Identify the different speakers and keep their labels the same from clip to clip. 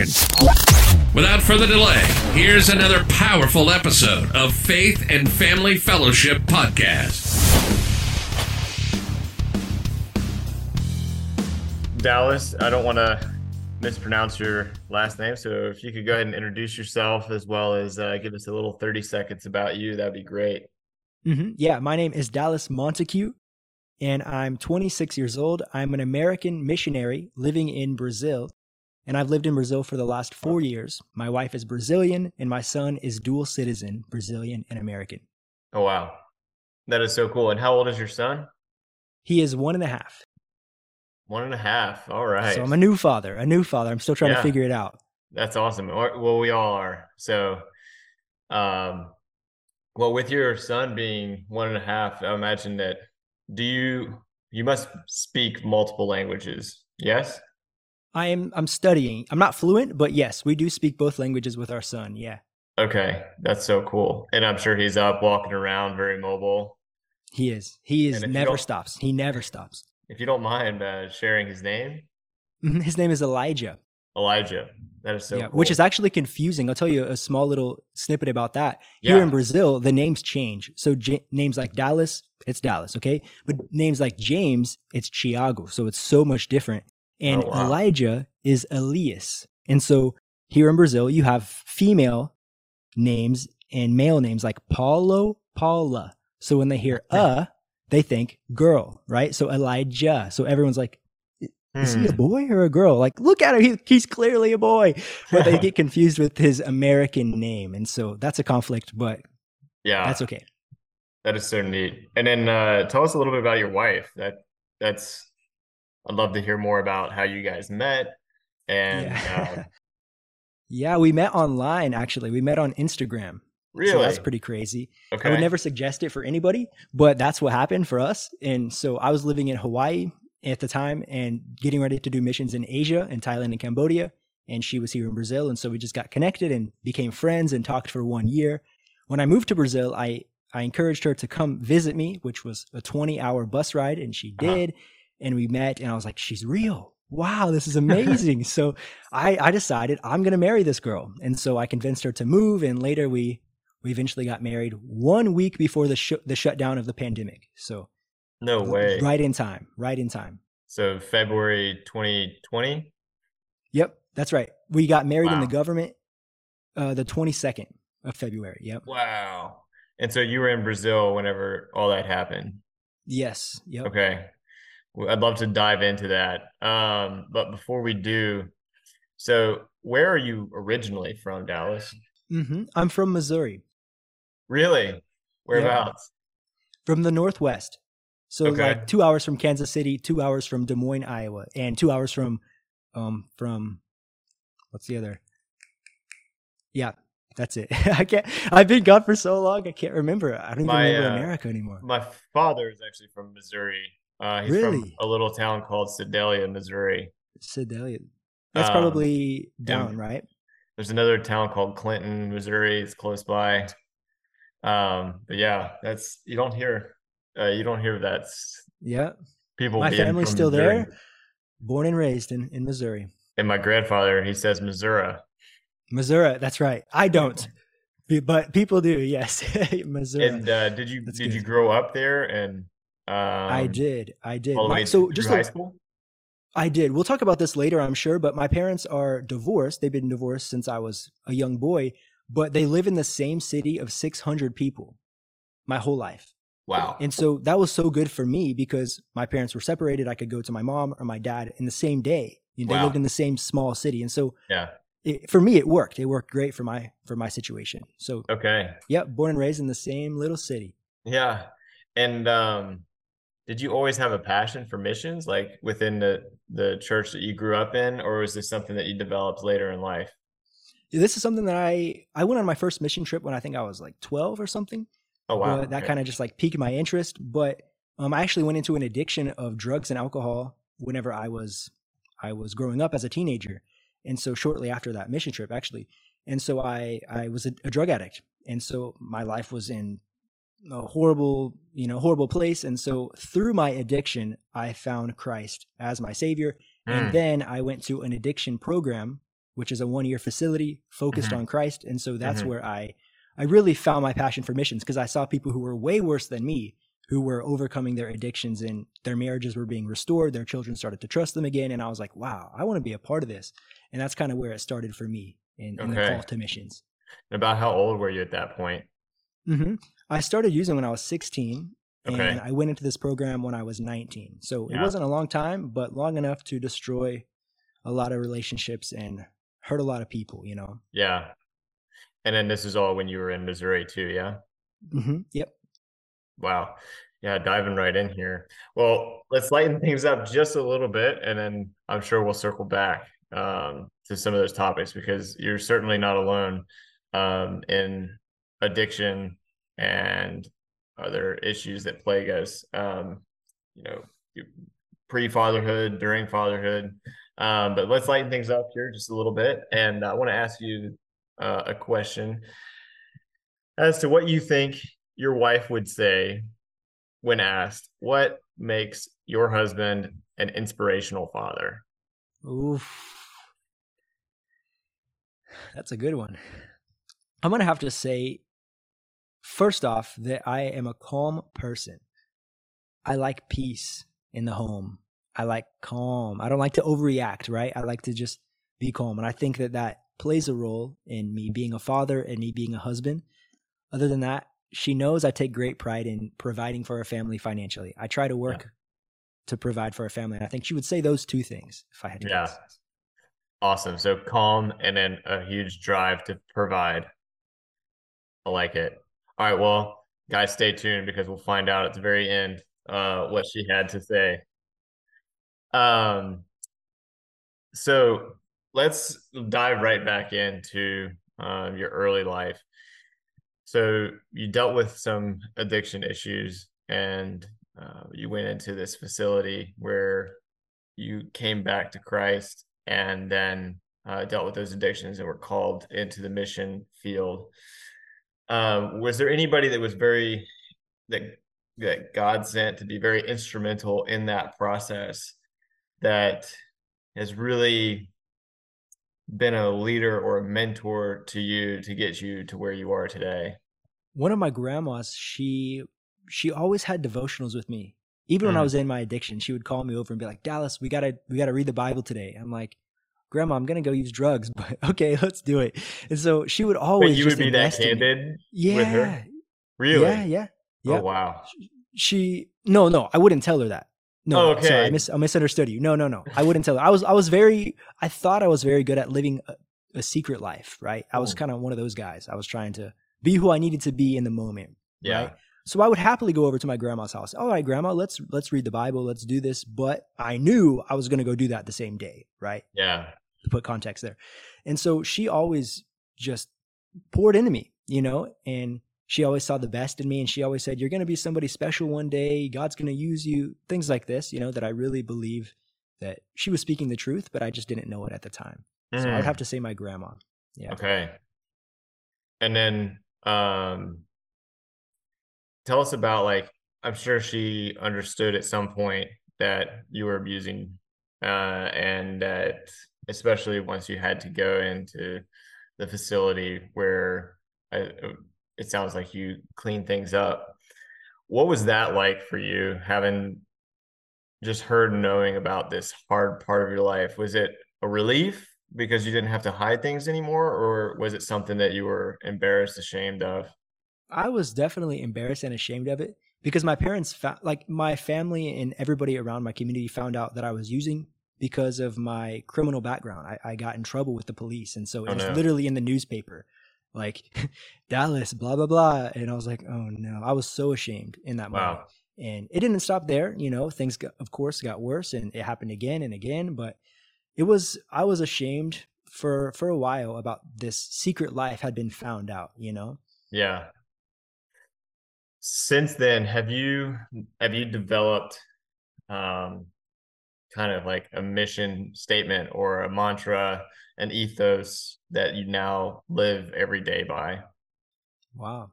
Speaker 1: Without further delay, here's another powerful episode of Faith and Family Fellowship Podcast.
Speaker 2: Dallas, I don't want to mispronounce your last name. So if you could go ahead and introduce yourself as well as uh, give us a little 30 seconds about you, that'd be great.
Speaker 3: Mm-hmm. Yeah, my name is Dallas Monticue, and I'm 26 years old. I'm an American missionary living in Brazil and I've lived in Brazil for the last four years. My wife is Brazilian, and my son is dual citizen, Brazilian and American.
Speaker 2: Oh, wow. That is so cool. And how old is your son?
Speaker 3: He is one and a half.
Speaker 2: One and a half. All right.
Speaker 3: So I'm a new father, a new father. I'm still trying yeah. to figure it out.
Speaker 2: That's awesome. Well, we all are. So, um, well, with your son being one and a half, I imagine that do you, you must speak multiple languages. Yes.
Speaker 3: I am I'm studying. I'm not fluent, but yes, we do speak both languages with our son. Yeah.
Speaker 2: Okay, that's so cool. And I'm sure he's up walking around, very mobile.
Speaker 3: He is. He is never stops. He never stops.
Speaker 2: If you don't mind uh, sharing his name,
Speaker 3: mm-hmm, his name is Elijah.
Speaker 2: Elijah. That is so yeah, cool.
Speaker 3: Which is actually confusing. I'll tell you a small little snippet about that. Yeah. Here in Brazil, the names change. So J- names like Dallas, it's Dallas, okay? But names like James, it's Tiago. So it's so much different. And oh, wow. Elijah is Elias. And so here in Brazil, you have female names and male names like Paulo, Paula. So when they hear uh, they think girl, right? So Elijah. So everyone's like, is he a hmm. boy or a girl? Like, look at him. He, he's clearly a boy. But they get confused with his American name. And so that's a conflict, but yeah, that's okay.
Speaker 2: That is so neat. And then uh, tell us a little bit about your wife. That that's I'd love to hear more about how you guys met. And yeah, uh,
Speaker 3: yeah we met online actually. We met on Instagram.
Speaker 2: Really?
Speaker 3: So that's pretty crazy. Okay. I would never suggest it for anybody, but that's what happened for us. And so I was living in Hawaii at the time and getting ready to do missions in Asia in Thailand and Cambodia. And she was here in Brazil. And so we just got connected and became friends and talked for one year. When I moved to Brazil, I, I encouraged her to come visit me, which was a 20 hour bus ride. And she uh-huh. did. Uh-huh and we met and I was like, she's real. Wow, this is amazing. so I, I decided I'm going to marry this girl. And so I convinced her to move. And later we, we eventually got married one week before the, sh- the shutdown of the pandemic. So
Speaker 2: no way.
Speaker 3: Right in time, right in time.
Speaker 2: So February 2020.
Speaker 3: Yep. That's right. We got married wow. in the government, uh, the 22nd of February. Yep.
Speaker 2: Wow. And so you were in Brazil whenever all that happened.
Speaker 3: Yes. Yep.
Speaker 2: Okay. I'd love to dive into that. Um, but before we do, so where are you originally from, Dallas?
Speaker 3: Mm-hmm. I'm from Missouri.
Speaker 2: Really? Whereabouts?
Speaker 3: Yeah. From the Northwest. So okay. like two hours from Kansas City, two hours from Des Moines, Iowa, and two hours from, um, from, what's the other? Yeah, that's it. I can't. I've been gone for so long. I can't remember. I don't even my, remember uh, America anymore.
Speaker 2: My father is actually from Missouri, uh, he's really? from a little town called Sedalia, Missouri.
Speaker 3: Sedalia. That's um, probably down, right?
Speaker 2: There's another town called Clinton, Missouri. It's close by. Um, but yeah, that's you don't hear uh, you don't hear that's
Speaker 3: Yeah.
Speaker 2: People.
Speaker 3: My family's still Missouri. there. Born and raised in, in Missouri.
Speaker 2: And my grandfather, he says Missouri.
Speaker 3: Missouri, that's right. I don't. But people do, yes. Missouri.
Speaker 2: And uh, did you that's did good. you grow up there and
Speaker 3: um, I did. I did.
Speaker 2: All the way so just high school.
Speaker 3: I did. We'll talk about this later, I'm sure. But my parents are divorced. They've been divorced since I was a young boy, but they live in the same city of 600 people my whole life.
Speaker 2: Wow.
Speaker 3: And so that was so good for me because my parents were separated. I could go to my mom or my dad in the same day. You know, wow. They lived in the same small city. And so
Speaker 2: yeah.
Speaker 3: it, for me it worked it worked great for my for my situation so
Speaker 2: okay
Speaker 3: yep born and raised in the same little city
Speaker 2: yeah and um did you always have a passion for missions like within the the church that you grew up in or was this something that you developed later in life?
Speaker 3: This is something that i i went on my first mission trip when i think i was like 12 or something.
Speaker 2: Oh wow.
Speaker 3: That okay. kind of just like piqued my interest. But um, i actually went into an addiction of drugs and alcohol whenever i was i was growing up as a teenager. And so shortly after that mission trip actually. And so i i was a, a drug addict. And so my life was in a horrible you know horrible place and so through my addiction i found christ as my savior mm. and then i went to an addiction program which is a one year facility focused mm-hmm. on christ and so that's mm-hmm. where i i really found my passion for missions because i saw people who were way worse than me who were overcoming their addictions and their marriages were being restored their children started to trust them again and i was like wow i want to be a part of this and that's kind of where it started for me in, in the call to missions.
Speaker 2: About how old were you at that point?
Speaker 3: Mm-hmm. I started using when I was 16, okay. and I went into this program when I was 19. So yeah. it wasn't a long time, but long enough to destroy a lot of relationships and hurt a lot of people. You know.
Speaker 2: Yeah. And then this is all when you were in Missouri too, yeah.
Speaker 3: Mm-hmm. Yep.
Speaker 2: Wow. Yeah, diving right in here. Well, let's lighten things up just a little bit, and then I'm sure we'll circle back um, to some of those topics because you're certainly not alone um, in addiction and other issues that plague us. Um, you know, pre fatherhood, during fatherhood. Um, but let's lighten things up here just a little bit. And I want to ask you uh, a question as to what you think your wife would say when asked, What makes your husband an inspirational father?
Speaker 3: Oof. That's a good one. I'm going to have to say, first off, that I am a calm person. I like peace in the home. I like calm. I don't like to overreact, right? I like to just be calm. And I think that that plays a role in me being a father and me being a husband. Other than that, she knows I take great pride in providing for our family financially. I try to work yeah. to provide for our family. And I think she would say those two things if I had to yeah. guess.
Speaker 2: Awesome. So calm and then a huge drive to provide. I like it. All right. Well, guys, stay tuned because we'll find out at the very end uh, what she had to say. Um, so let's dive right back into um, your early life. So you dealt with some addiction issues and uh, you went into this facility where you came back to Christ and then uh, dealt with those addictions and were called into the mission field. Um, was there anybody that was very that that God sent to be very instrumental in that process that has really been a leader or a mentor to you to get you to where you are today?
Speaker 3: One of my grandmas, she she always had devotionals with me even when I mm. was in my addiction, she would call me over and be like, Dallas, we gotta we gotta read the Bible today. I'm like, Grandma, I'm gonna go use drugs, but okay, let's do it. And so she would always. Wait,
Speaker 2: you would be that candid
Speaker 3: yeah,
Speaker 2: with her? Really?
Speaker 3: Yeah, yeah, oh, yeah.
Speaker 2: Oh wow.
Speaker 3: She no, no, I wouldn't tell her that. No, oh, okay. sorry, I, mis- I misunderstood you. No, no, no, I wouldn't tell her. I was, I was very, I thought I was very good at living a, a secret life, right? I was oh. kind of one of those guys. I was trying to be who I needed to be in the moment. Yeah. Right? So I would happily go over to my grandma's house. All right, grandma, let's let's read the Bible, let's do this. But I knew I was going to go do that the same day, right?
Speaker 2: Yeah.
Speaker 3: To put context there. And so she always just poured into me, you know, and she always saw the best in me and she always said, You're gonna be somebody special one day, God's gonna use you, things like this, you know, that I really believe that she was speaking the truth, but I just didn't know it at the time. Mm. So I'd have to say my grandma. Yeah.
Speaker 2: Okay. And then um tell us about like I'm sure she understood at some point that you were abusing uh, and that especially once you had to go into the facility where I, it sounds like you clean things up. What was that like for you having just heard knowing about this hard part of your life? Was it a relief because you didn't have to hide things anymore or was it something that you were embarrassed ashamed of
Speaker 3: I was definitely embarrassed and ashamed of it because my parents, fa- like my family and everybody around my community, found out that I was using because of my criminal background. I, I got in trouble with the police. And so it
Speaker 2: Oh,
Speaker 3: was
Speaker 2: no.
Speaker 3: literally in the newspaper, like Dallas, blah, blah, blah. And I was like, oh no, I was so ashamed in that moment. And it didn't stop there. You know, things, got, of course, got worse and it happened again and again. But it was, I was ashamed for, for a while about this secret life had been found out, you know?
Speaker 2: Yeah. Since then, have you have you developed um kind of like a mission statement or a mantra, an ethos that you now live every day by?
Speaker 3: Wow.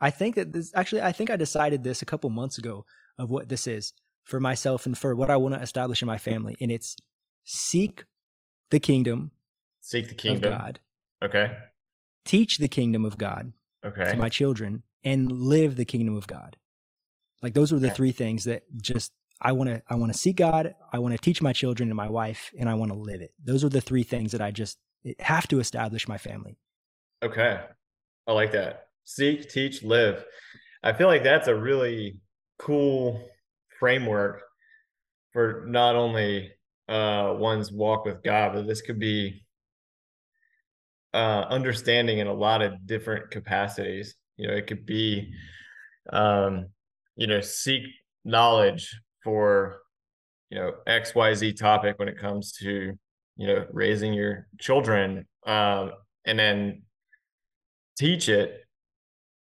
Speaker 3: I think that this actually, I think I decided this a couple months ago of what this is for myself and for what I want to establish in my family. And it's seek the kingdom
Speaker 2: Seek the kingdom of.
Speaker 3: God,
Speaker 2: Okay.
Speaker 3: teach the kingdom of God
Speaker 2: Okay.
Speaker 3: to my children, and live the kingdom of God. Like those are the three things that just I want to I want to seek God, I want to teach my children and my wife, and I want to live it. Those are the three things that I just have to establish my family.
Speaker 2: Okay. I like that. Seek, teach, live. I feel like that's a really cool framework for not only uh one's walk with God, but this could be uh understanding in a lot of different capacities. You know, it could be um, you know, seek knowledge for you know, XYZ topic when it comes to, you know, raising your children. Um, and then teach it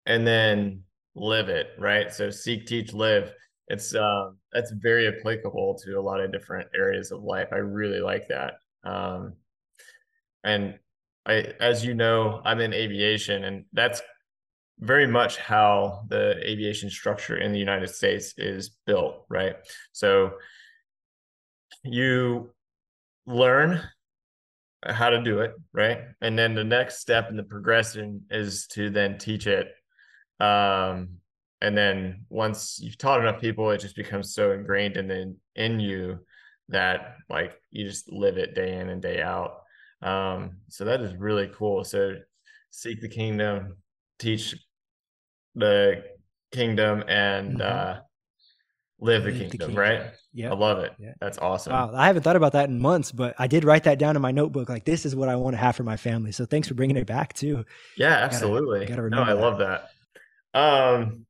Speaker 2: and then live it right? So seek teach live. It's um that's very applicable to a lot of different areas of life. I really like that. Um and i as you know i'm in aviation and that's very much how the aviation structure in the united states is built right? So you learn how to do it right? And then the next step in the progression is to then teach it. Um and then once you've taught enough people it just becomes so ingrained in the, in you that like you just live it day in and day out. Um so that is really cool. So seek the kingdom teach the kingdom and
Speaker 3: Mhm.
Speaker 2: uh live the
Speaker 3: Live the
Speaker 2: kingdom,
Speaker 3: kingdom.
Speaker 2: right
Speaker 3: Yeah.
Speaker 2: i love it
Speaker 3: Yeah.
Speaker 2: that's awesome
Speaker 3: Wow, I haven't thought about that in months, but I did write that down in my notebook. Like, this is what I want to have for my family. So thanks for bringing it back too.
Speaker 2: Yeah, absolutely.
Speaker 3: gotta
Speaker 2: no, I
Speaker 3: that.
Speaker 2: love that. Um,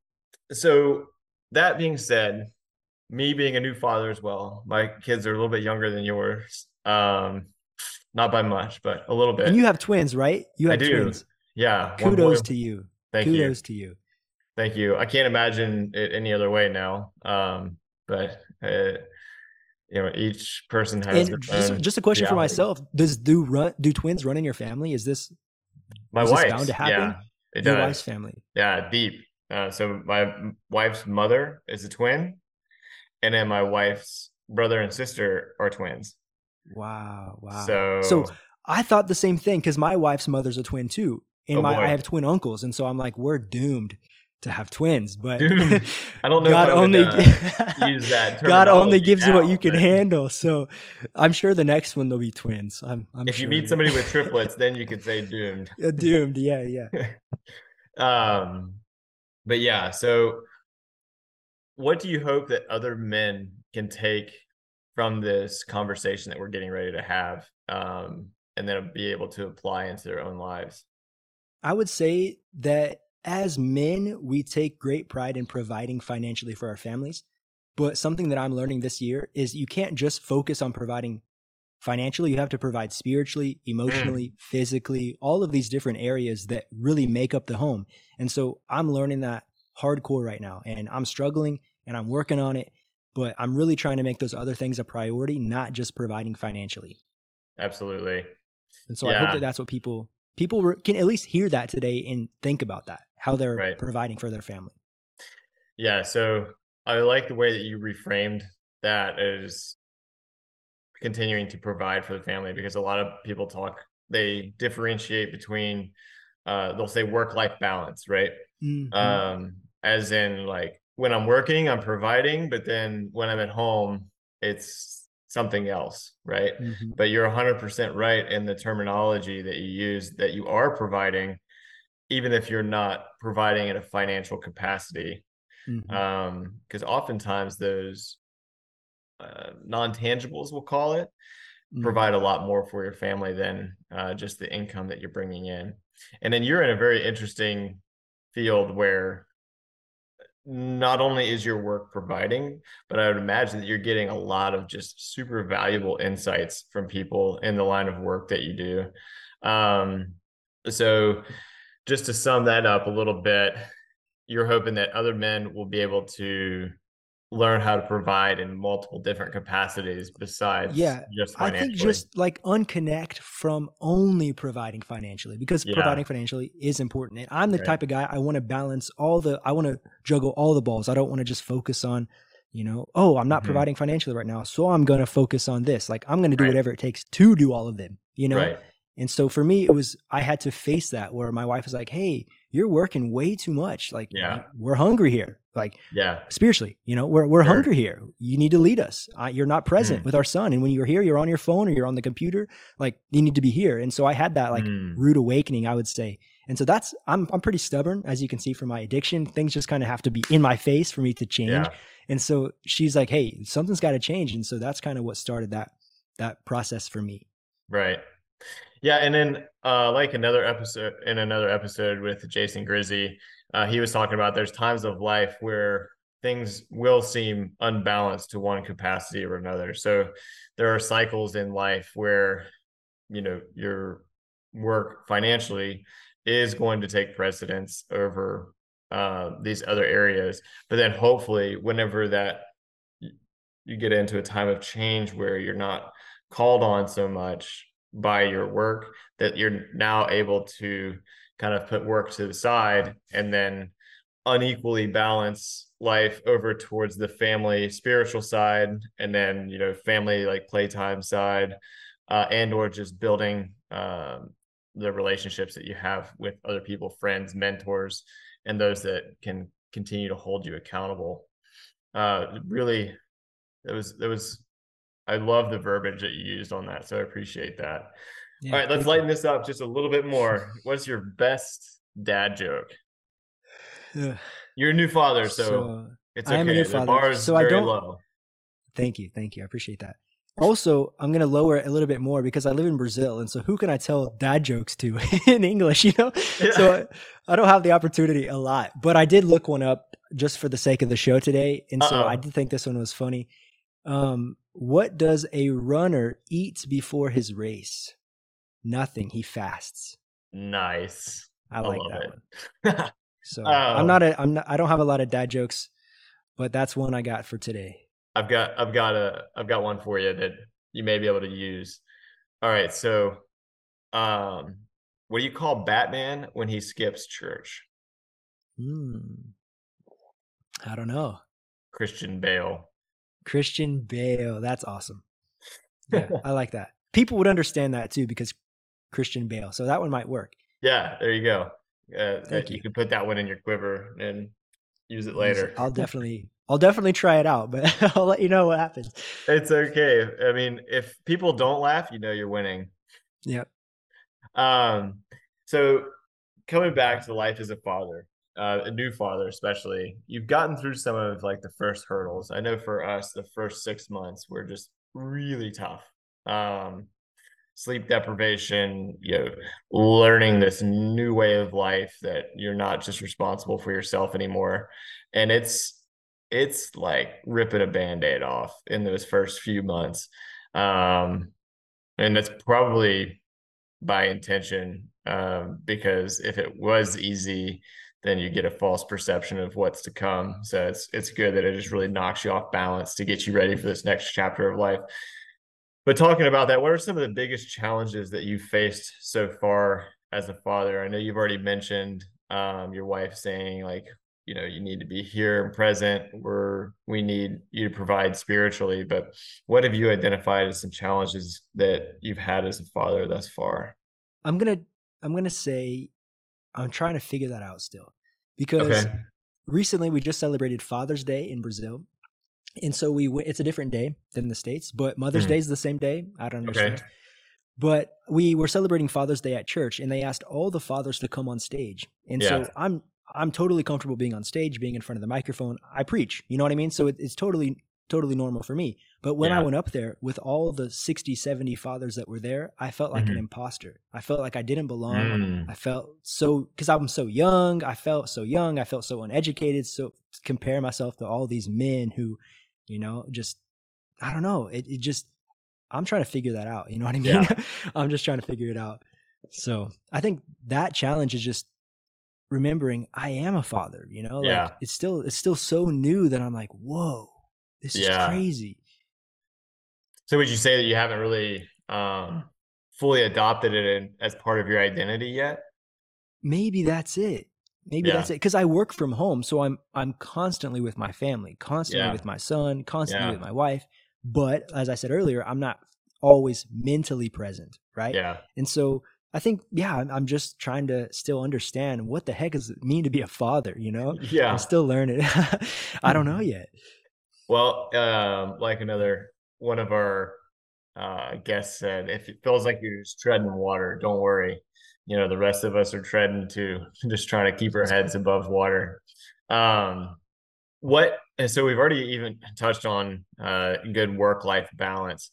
Speaker 2: so that being said, me being a new father as well, my kids are a little bit younger than yours. Um, not by much, but a little bit.
Speaker 3: And you have twins, right? You
Speaker 2: I
Speaker 3: have
Speaker 2: do.
Speaker 3: twins.
Speaker 2: yeah.
Speaker 3: Kudos
Speaker 2: boy-
Speaker 3: to you.
Speaker 2: Thank you.
Speaker 3: Kudos
Speaker 2: you.
Speaker 3: to you.
Speaker 2: Thank you. I can't imagine it any other way now. Um, but uh, you know, each person has
Speaker 3: just, just a question for myself: Does do run do twins run in your family? Is this
Speaker 2: My wife,
Speaker 3: bound to happen?
Speaker 2: yeah, it
Speaker 3: your
Speaker 2: does.
Speaker 3: wife's family?
Speaker 2: Yeah, deep. Uh, so my wife's mother is a twin, and then my wife's brother and sister are twins.
Speaker 3: Wow, wow.
Speaker 2: So,
Speaker 3: so I thought the same thing because my wife's mother's a twin too, and
Speaker 2: Oh,
Speaker 3: my
Speaker 2: boy.
Speaker 3: I have twin uncles, and so I'm like, we're doomed to have twins. But
Speaker 2: Doomed. I don't know
Speaker 3: God
Speaker 2: would,
Speaker 3: only
Speaker 2: uh, use that.
Speaker 3: God only gives you what you can
Speaker 2: but
Speaker 3: handle. So I'm sure the next one they'll be twins. I'm, I'm
Speaker 2: If
Speaker 3: sure.
Speaker 2: you meet somebody with triplets, then you could say doomed.
Speaker 3: Doomed, yeah, yeah.
Speaker 2: Um, but yeah. So, what do you hope that other men can take from this conversation that we're getting ready to have, um, and then be able to apply into their own lives?
Speaker 3: I would say that as men, we take great pride in providing financially for our families. But something that I'm learning this year is you can't just focus on providing financially. You have to provide spiritually, mm. emotionally, physically, all of these different areas that really make up the home. And so I'm learning that hardcore right now. And I'm struggling and I'm working on it. But I'm really trying to make those other things a priority, not just providing financially.
Speaker 2: Absolutely.
Speaker 3: And so I hope that that's what people people re- can at least hear that today and think about that how they're
Speaker 2: Right.
Speaker 3: providing for their family.
Speaker 2: Yeah, so I like the way that you reframed that as continuing to provide for the family because a lot of people talk they differentiate between uh they'll say work life balance, right?
Speaker 3: Mhm.
Speaker 2: Um as in like when I'm working, I'm providing, but then when I'm at home, it's something else, right?
Speaker 3: Mhm.
Speaker 2: But you're 100% right in the terminology that you use that you are providing even if you're not providing in a financial capacity
Speaker 3: Mhm.
Speaker 2: um because oftentimes those uh, non-tangibles, we'll call it,
Speaker 3: Mm.
Speaker 2: provide a lot more for your family than uh, just the income that you're bringing in. And then you're in a very interesting field where not only is your work providing, but I would imagine that you're getting a lot of just super valuable insights from people in the line of work that you do. Um, so, just to sum that up a little bit, you're hoping that other men will be able to learn how to provide in multiple different capacities besides
Speaker 3: yeah
Speaker 2: just
Speaker 3: i think just like unconnect from only providing financially because yeah. providing financially is important and i'm the right. type of guy i want to balance all the i want to juggle all the balls i don't want to just focus on you know oh i'm not mm-hmm. providing financially right now so i'm going to focus on this like i'm going to do right. whatever it takes to do all of them you know right. and so for me it was i had to face that where my wife was like hey you're working way too much like
Speaker 2: yeah
Speaker 3: we're hungry here like
Speaker 2: yeah.
Speaker 3: spiritually you know we're, we're sure. hungry here. You need to lead us. Uh, you're not present mm. with our son. And when you're here you're on your phone or you're on the computer like you need to be here. And so i had that like mm. rude awakening i would say. And so that's i'm i'm pretty stubborn as you can see from my addiction. Things just kind of have to be in my face for me to change. Yeah. and so she's like hey something's got to change. And so that's kind of what started that that process for me.
Speaker 2: Right yeah and then uh like another episode in another episode with jason grizzy uh, he was talking about there's times of life where things will seem unbalanced to one capacity or another. So there are cycles in life where, you know, your work financially is going to take precedence over uh, these other areas. But then hopefully, whenever that you get into a time of change where you're not called on so much by your work, that you're now able to kind of put work to the side and then unequally balance life over towards the family spiritual side and then you know family like playtime side uh, and or just building um, the relationships that you have with other people friends mentors and those that can continue to hold you accountable. Uh, really it was it was i love the verbiage that you used on that so i appreciate that yeah, All right, let's lighten this up just a little bit more. What's your best dad joke? You're a new father, so, so it's okay. I am a new father, the bar is so very I don't, low.
Speaker 3: Thank you, thank you. I appreciate that. Also, I'm gonna lower it a little bit more because I live in Brazil, and so who can I tell dad jokes to in English? You know, yeah. so I, I, don't have the opportunity a lot. But I did look one up just for the sake of the show today, and so Uh-oh. I did think this one was funny. Um, what does a runner eat before his race? nothing. He fasts.
Speaker 2: Nice.
Speaker 3: I like I that one. so I'm not a I'm not I don't have a lot of dad jokes, but that's one I got for today.
Speaker 2: I've got I've got a I've got one for you that you may be able to use. All right, so um what do you call Batman when he skips church?
Speaker 3: Hmm. I don't know.
Speaker 2: Christian Bale.
Speaker 3: Christian Bale. That's awesome. Yeah, I like that. People would understand that too because Christian Bale. So that one might work.
Speaker 2: Yeah, there you go. Uh, Thank you. you can put that one in your quiver and use it later.
Speaker 3: I'll definitely I'll definitely try it out, but I'll let you know what happens.
Speaker 2: It's okay. I mean, if people don't laugh, you know you're winning.
Speaker 3: Yep.
Speaker 2: Um so coming back to life as a father, uh, a new father especially, you've gotten through some of like the first hurdles. I know for us the first 6 months were just really tough. Um sleep deprivation, you know, learning this new way of life that you're not just responsible for yourself anymore. And it's it's like ripping a band-aid off in those first few months. Um and that's probably by intention um, because if it was easy then you get a false perception of what's to come so it's it's good that it just really knocks you off balance to get you ready for this next chapter of life but talking about that, what are some of the biggest challenges that you've faced so far as a father? I know you've already mentioned um, your wife saying like, you know, you need to be here and present. We're we need you to provide spiritually. But what have you identified as some challenges that you've had as a father thus far?
Speaker 3: I'm gonna I'm gonna say I'm trying to figure that out still because okay. recently we just celebrated Father's Day in Brazil, and so we it's a different day than the states but mother's mm. day is the same day i don't understand okay. but we were celebrating father's day at church and they asked all the fathers to come on stage and yeah. so i'm i'm totally comfortable being on stage being in front of the microphone i preach you know what i mean so it, it's totally totally normal for me. But when yeah. I went up there with all the 60, 70 fathers that were there, I felt like mm-hmm. an imposter. I felt like I didn't belong. Mm. I felt so, because I'm so young. I felt so young. I felt so uneducated. So compare myself to all these men who, you know, just, I don't know. It, it just, I'm trying to figure that out. You know what I mean? Yeah. I'm just trying to figure it out. So I think that challenge is just remembering I am a father, you know? Like yeah. it's still it's still so new that I'm like, whoa, this yeah. is crazy.
Speaker 2: So would you say that you haven't really um fully adopted it in, as part of your identity yet?
Speaker 3: Maybe that's it. Maybe yeah. that's it. Because I work from home, so I'm I'm constantly with my family, constantly yeah. with my son, constantly yeah. with my wife. But as I said earlier, I'm not always mentally present, right?
Speaker 2: Yeah.
Speaker 3: And so I think, yeah, I'm just trying to still understand what the heck does it mean to be a father, you know?
Speaker 2: Yeah.
Speaker 3: I'm still learning. I don't know mm-hmm. yet.
Speaker 2: Well, um, like another one of our uh, guests said, if it feels like you're just treading water, don't worry. You know, the rest of us are treading too, just trying to keep our heads above water. Um, what, and so we've already even touched on uh, good work life balance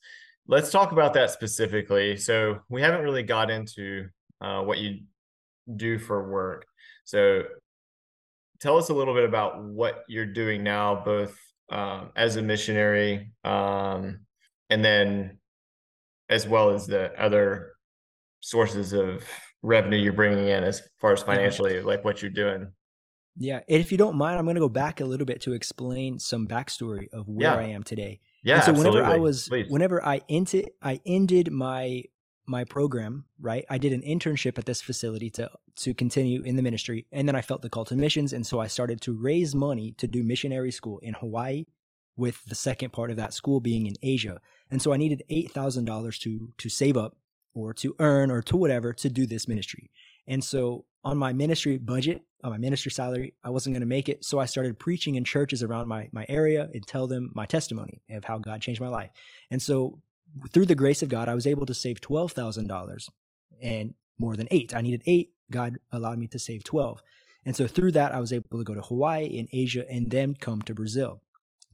Speaker 2: let's talk about that specifically. So we haven't really got into uh, what you do for work. So tell us a little bit about what you're doing now, both um, as a missionary um, and then as well as the other sources of revenue you're bringing in as far as financially, like what you're doing.
Speaker 3: Yeah. And if you don't mind, I'm going to go back a little bit to explain some backstory of where yeah. I am today.
Speaker 2: Yeah.
Speaker 3: And
Speaker 2: so whenever
Speaker 3: I was, Please. whenever I ended, I ended my my program. Right, I did an internship at this facility to to continue in the ministry, and then I felt the call to missions, and so I started to raise money to do missionary school in Hawaii, with the second part of that school being in Asia. And so I needed eight thousand dollars to to save up or to earn or to whatever to do this ministry. And so on my ministry budget, on my ministry salary, I wasn't going to make it. So I started preaching in churches around my, my area and tell them my testimony of how God changed my life. And so through the grace of God, I was able to save $12,000 and more than eight. I needed eight. God allowed me to save 12. And so through that, I was able to go to Hawaii in Asia and then come to Brazil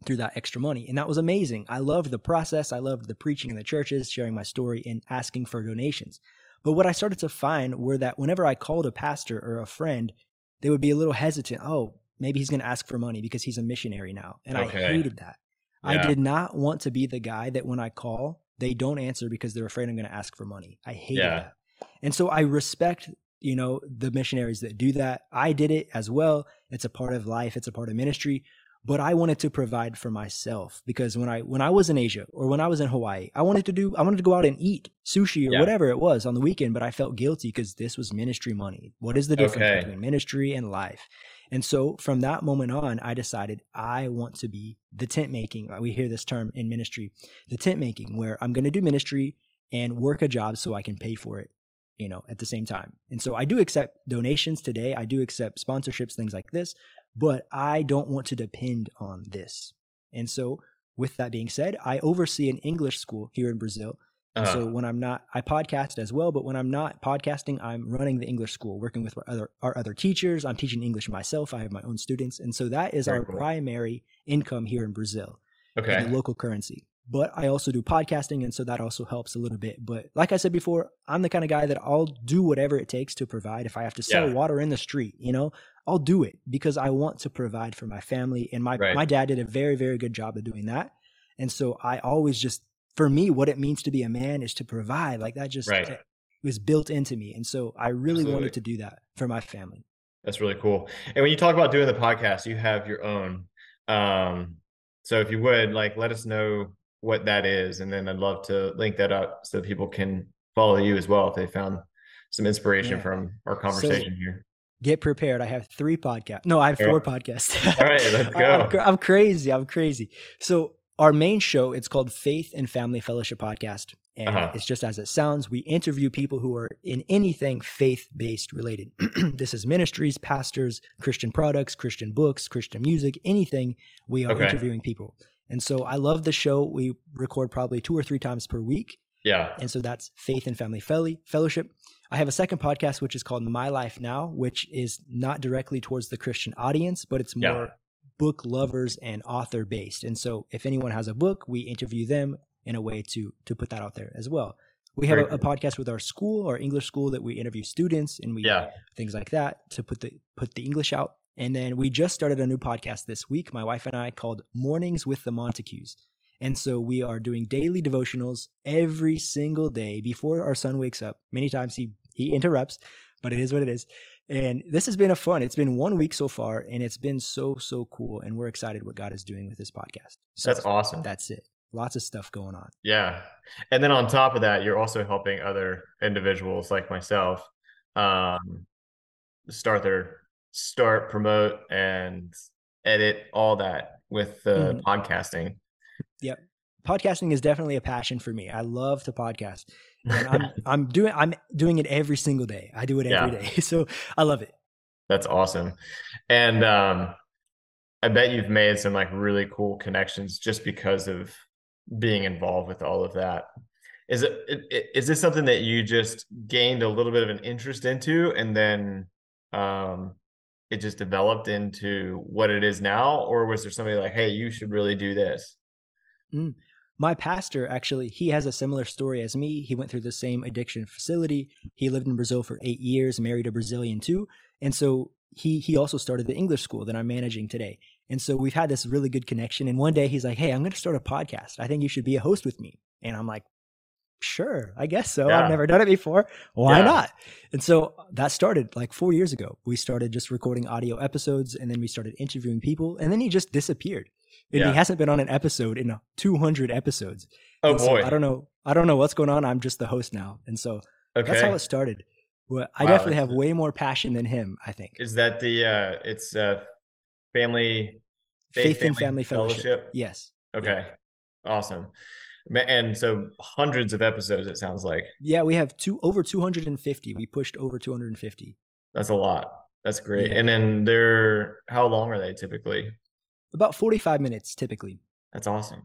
Speaker 3: through that extra money. And that was amazing. I loved the process. I loved the preaching in the churches, sharing my story and asking for donations. But what I started to find were that whenever I called a pastor or a friend, they would be a little hesitant. Oh, maybe he's going to ask for money because he's a missionary now. And okay. I hated that. Yeah. I did not want to be the guy that when I call, they don't answer because they're afraid I'm going to ask for money. I hate yeah. that. And so I respect, you know, the missionaries that do that. I did it as well. It's a part of life, it's a part of ministry but I wanted to provide for myself because when I when I was in Asia or when I was in Hawaii, I wanted to do I wanted to go out and eat sushi or yeah. whatever it was on the weekend, but I felt guilty because this was ministry money. What is the difference okay. between ministry and life? And so from that moment on, I decided I want to be the tent making. Uh, we hear this term in ministry, the tent making, where I'm going to do ministry and work a job so I can pay for it you know, at the same time. And so I do accept donations today. I do accept sponsorships, things like this, but I don't want to depend on this. And so, with that being said, I oversee an English school here in Brazil. Uh-huh. So when I'm not, I podcast as well. But when I'm not podcasting, I'm running the English school, working with our other our other teachers. I'm teaching English myself. I have my own students, and so that is Very our cool. primary income here in Brazil.
Speaker 2: Okay,
Speaker 3: the local currency but I also do podcasting. And so that also helps a little bit. But like I said before, I'm the kind of guy that I'll do whatever it takes to provide. If I have to sell yeah. water in the street, you know, I'll do it because I want to provide for my family. And my, right. my dad did a very, very good job of doing that. And so I always just, for me, what it means to be a man is to provide. Like that just right. was built into me. And so I really Absolutely. wanted to do that for my family.
Speaker 2: That's really cool. And when you talk about doing the podcast, you have your own. Um, so if you would like, let us know what that is. And then I'd love to link that up so people can follow you as well if they found some inspiration yeah. from our conversation so, here.
Speaker 3: Get prepared. I have three podcasts. No, I have four podcasts.
Speaker 2: All right, let's go.
Speaker 3: I'm, I'm crazy. I'm crazy. So our main show, it's called Faith and Family Fellowship Podcast. And uh-huh. it's just as it sounds. We interview people who are in anything faith based related. this is ministries, pastors, Christian products, Christian books, Christian music, anything. We are okay. interviewing people. And so I love the show. We record probably two or three times per week.
Speaker 2: Yeah.
Speaker 3: And so that's Faith and Family Fellowship. I have a second podcast, which is called My Life Now, which is not directly towards the Christian audience, but it's more yeah. Book lovers and author based. And so if anyone has a book, we interview them in a way to to put that out there as well. We have a, a, podcast with our school, our English school, that we interview students and we
Speaker 2: yeah.
Speaker 3: things like that to put the put the English out. And then we just started a new podcast this week, my wife and I, called Mornings with the Monticues. And so we are doing daily devotionals every single day before our son wakes up. Many times he he interrupts, but it is what it is. And this has been a fun. It's been one week so far, and it's been so so cool. And we're excited what God is doing with this podcast.
Speaker 2: So that's awesome.
Speaker 3: That's it. Lots of stuff going on.
Speaker 2: Yeah, and then on top of that, you're also helping other individuals like myself um, start their start, promote, and edit all that with the mm. podcasting.
Speaker 3: Yep. Podcasting is definitely a passion for me. I love to podcast. I'm I'm doing I'm doing it every single day. I do it every yeah. day. So I love it.
Speaker 2: That's awesome. And um I bet you've made some like really cool connections just because of being involved with all of that. Is it is this something that you just gained a little bit of an interest into and then um it just developed into what it is now or was there somebody like hey you should really do this
Speaker 3: mm my pastor actually he has a similar story as me. He went through the same addiction facility. He lived in brazil for eight years married a brazilian too. And so he he also started the english school that i'm managing today. And so we've had this really good connection. And one day he's like hey i'm going to start a podcast. I think you should be a host with me. And i'm like sure i guess so yeah. i've never done it before why yeah. not and so that started like four years ago we started just recording audio episodes and then we started interviewing people and then he just disappeared and yeah. he hasn't been on an episode in 200 episodes.
Speaker 2: Oh and boy!
Speaker 3: So I don't know. I don't know what's going on. I'm just the host now, and so okay. that's how it started. But I wow, definitely have way more passion than him. I think.
Speaker 2: Is that the uh it's uh family
Speaker 3: faith, faith family and family fellowship. fellowship? Yes.
Speaker 2: Okay. Awesome. And so hundreds of episodes. It sounds like.
Speaker 3: Yeah, we have two over 250. We pushed over 250.
Speaker 2: That's a lot. That's great. Yeah. And then they're how long are they typically?
Speaker 3: about 45 minutes typically.
Speaker 2: That's awesome.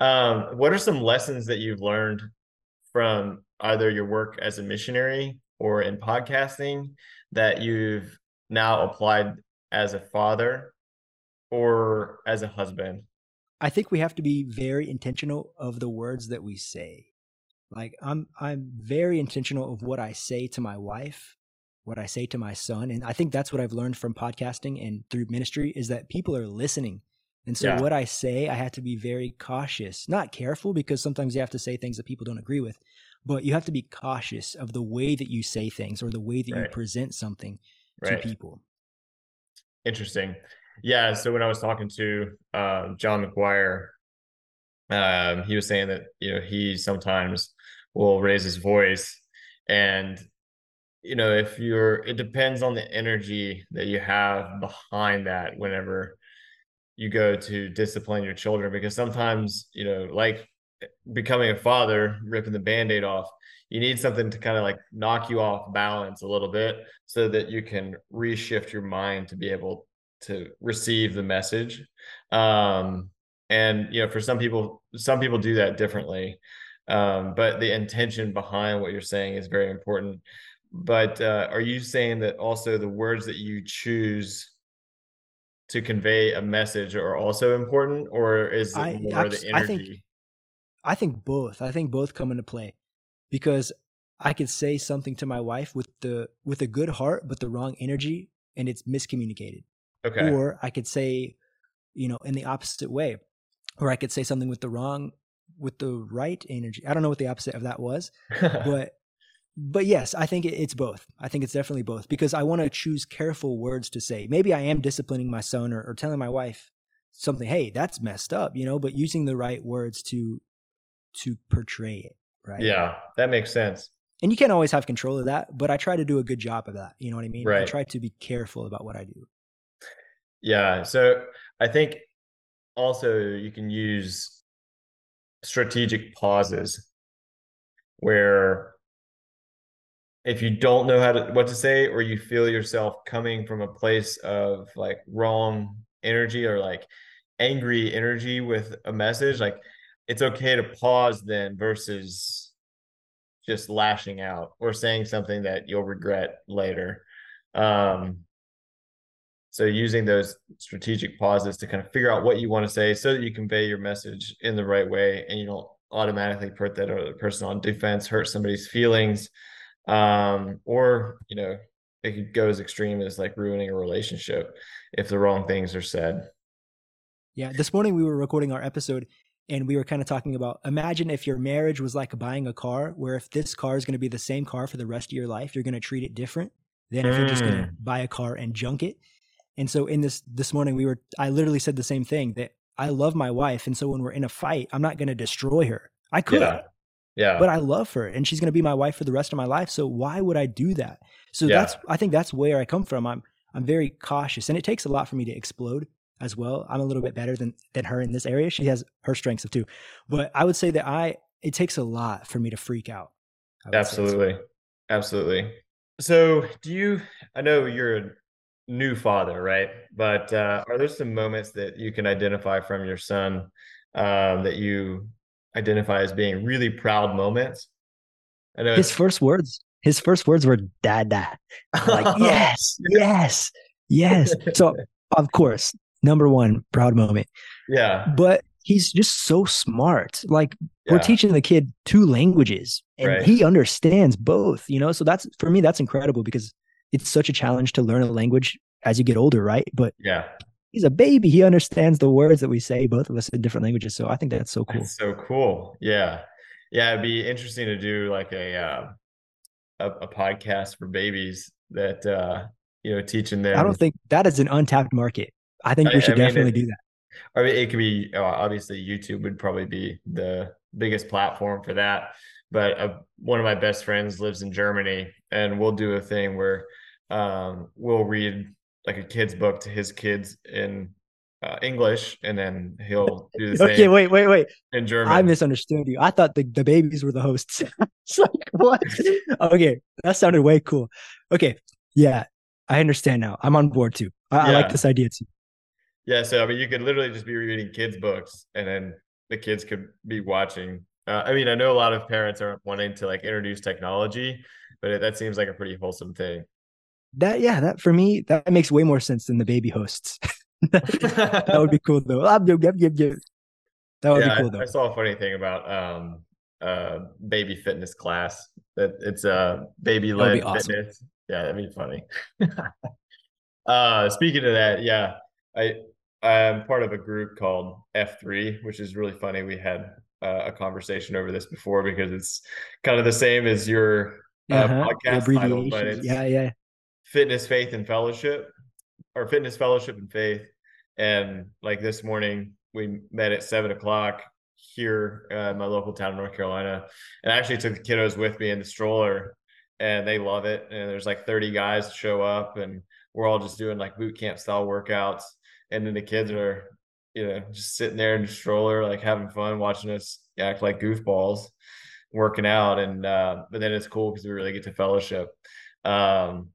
Speaker 2: Um, what are some lessons that you've learned from either your work as a missionary or in podcasting that you've now applied as a father or as a husband?
Speaker 3: I think we have to be very intentional of the words that we say. Like I'm I'm very intentional of what I say to my wife what I say to my son. And I think that's what I've learned from podcasting and through ministry is that people are listening. And so yeah. what I say, I have to be very cautious, not careful because sometimes you have to say things that people don't agree with, but you have to be cautious of the way that you say things or the way that right. you present something right. to people.
Speaker 2: Interesting. Yeah. So when I was talking to uh, John McGuire, um, he was saying that, you know, he sometimes will raise his voice and you know if you're it depends on the energy that you have behind that whenever you go to discipline your children because sometimes you know like becoming a father ripping the band-aid off you need something to kind of like knock you off balance a little bit so that you can reshift your mind to be able to receive the message um and you know for some people some people do that differently um but the intention behind what you're saying is very important but uh, are you saying that also the words that you choose to convey a message are also important, or is it I, more the energy?
Speaker 3: I think, I think both. I think both come into play because I could say something to my wife with the with a good heart, but the wrong energy, and it's miscommunicated.
Speaker 2: Okay.
Speaker 3: Or I could say, you know, in the opposite way, or I could say something with the wrong with the right energy. I don't know what the opposite of that was, but but yes, I think it's both. I think it's definitely both because I want to choose careful words to say. Maybe I am disciplining my son or, or telling my wife something, hey, that's messed up, you know, but using the right words to to portray it, right?
Speaker 2: Yeah, that makes sense.
Speaker 3: And you can't always have control of that, but I try to do a good job of that. You know what I mean?
Speaker 2: Right.
Speaker 3: I try to be careful about what I do.
Speaker 2: Yeah. So I think also you can use strategic pauses where if you don't know how to what to say or you feel yourself coming from a place of like wrong energy or like angry energy with a message like it's okay to pause then versus just lashing out or saying something that you'll regret later um So using those strategic pauses to kind of figure out what you want to say so that you convey your message in the right way and you don't automatically put that other person on defense, hurt somebody's feelings. Um, or, you know, it could go as extreme as like ruining a relationship if the wrong things are said.
Speaker 3: Yeah. This morning we were recording our episode and we were kind of talking about imagine if your marriage was like buying a car where if this car is going to be the same car for the rest of your life you're going to treat it different than if you're just going to mm. buy a car and junk it and so in this this morning we were i literally said the same thing that i love my wife and so when we're in a fight i'm not going to destroy her i could
Speaker 2: yeah. yeah
Speaker 3: but i love her and she's going to be my wife for the rest of my life so why would i do that so yeah. that's i think that's where i come from i'm i'm very cautious and it takes a lot for me to explode as well. I'm a little bit better than than her in this area. She has her strengths too, but I would say that I it takes a lot for me to freak out.
Speaker 2: Absolutely, absolutely. So, do you? I know you're a new father, right? But uh, are there some moments that you can identify from your son um, that you identify as being really proud moments?
Speaker 3: I know his first words. His first words were "dada." Like yes, yes, yes. So of course, number one proud moment.
Speaker 2: Yeah.
Speaker 3: But he's just so smart. Like yeah. we're teaching the kid two languages and right. he understands both, you know? So that's for me, that's incredible because it's such a challenge to learn a language as you get older, right? But
Speaker 2: yeah.
Speaker 3: He's a baby. He understands the words that we say, both of us in different languages. So I think that's so cool.
Speaker 2: That's so cool. Yeah. Yeah. It'd be interesting to do like a, uh, a, a podcast for babies that, uh, you know, teaching them.
Speaker 3: I don't think that is an untapped market. I think we should I mean, definitely
Speaker 2: it,
Speaker 3: do that.
Speaker 2: I mean, it could be uh, obviously YouTube would probably be the biggest platform for that. But uh, one of my best friends lives in Germany, and we'll do a thing where um, we'll read like a kid's book to his kids in uh, English, and then he'll do the same.
Speaker 3: okay, wait, wait, wait.
Speaker 2: In German,
Speaker 3: I misunderstood you. I thought the, the babies were the hosts. it's like what? okay, that sounded way cool. Okay, yeah, I understand now. I'm on board too. I, yeah. I like this idea too.
Speaker 2: Yeah, so I mean, you could literally just be reading kids' books, and then the kids could be watching. Uh, I mean, I know a lot of parents aren't wanting to like introduce technology, but it, that seems like a pretty wholesome thing.
Speaker 3: That yeah, that for me that makes way more sense than the baby hosts. that would be cool though. That would yeah,
Speaker 2: be cool though. I, I, saw a funny thing about um uh baby fitness class that it's a uh, baby led awesome. fitness. Yeah, that'd be funny. uh speaking of that, yeah. I I'm part of a group called F3, which is really funny. We had uh, a conversation over this before because it's kind of the same as your uh, uh-huh. podcast title, but it's
Speaker 3: yeah, yeah,
Speaker 2: fitness, faith, and fellowship, or fitness, fellowship, and faith. And like this morning, we met at seven o'clock here uh, in my local town of North Carolina, and I actually took the kiddos with me in the stroller, and they love it. And there's like 30 guys show up, and we're all just doing like boot camp style workouts and then the kids are you know just sitting there in the stroller like having fun watching us act like goofballs working out. And uh but then it's cool because we really get to fellowship um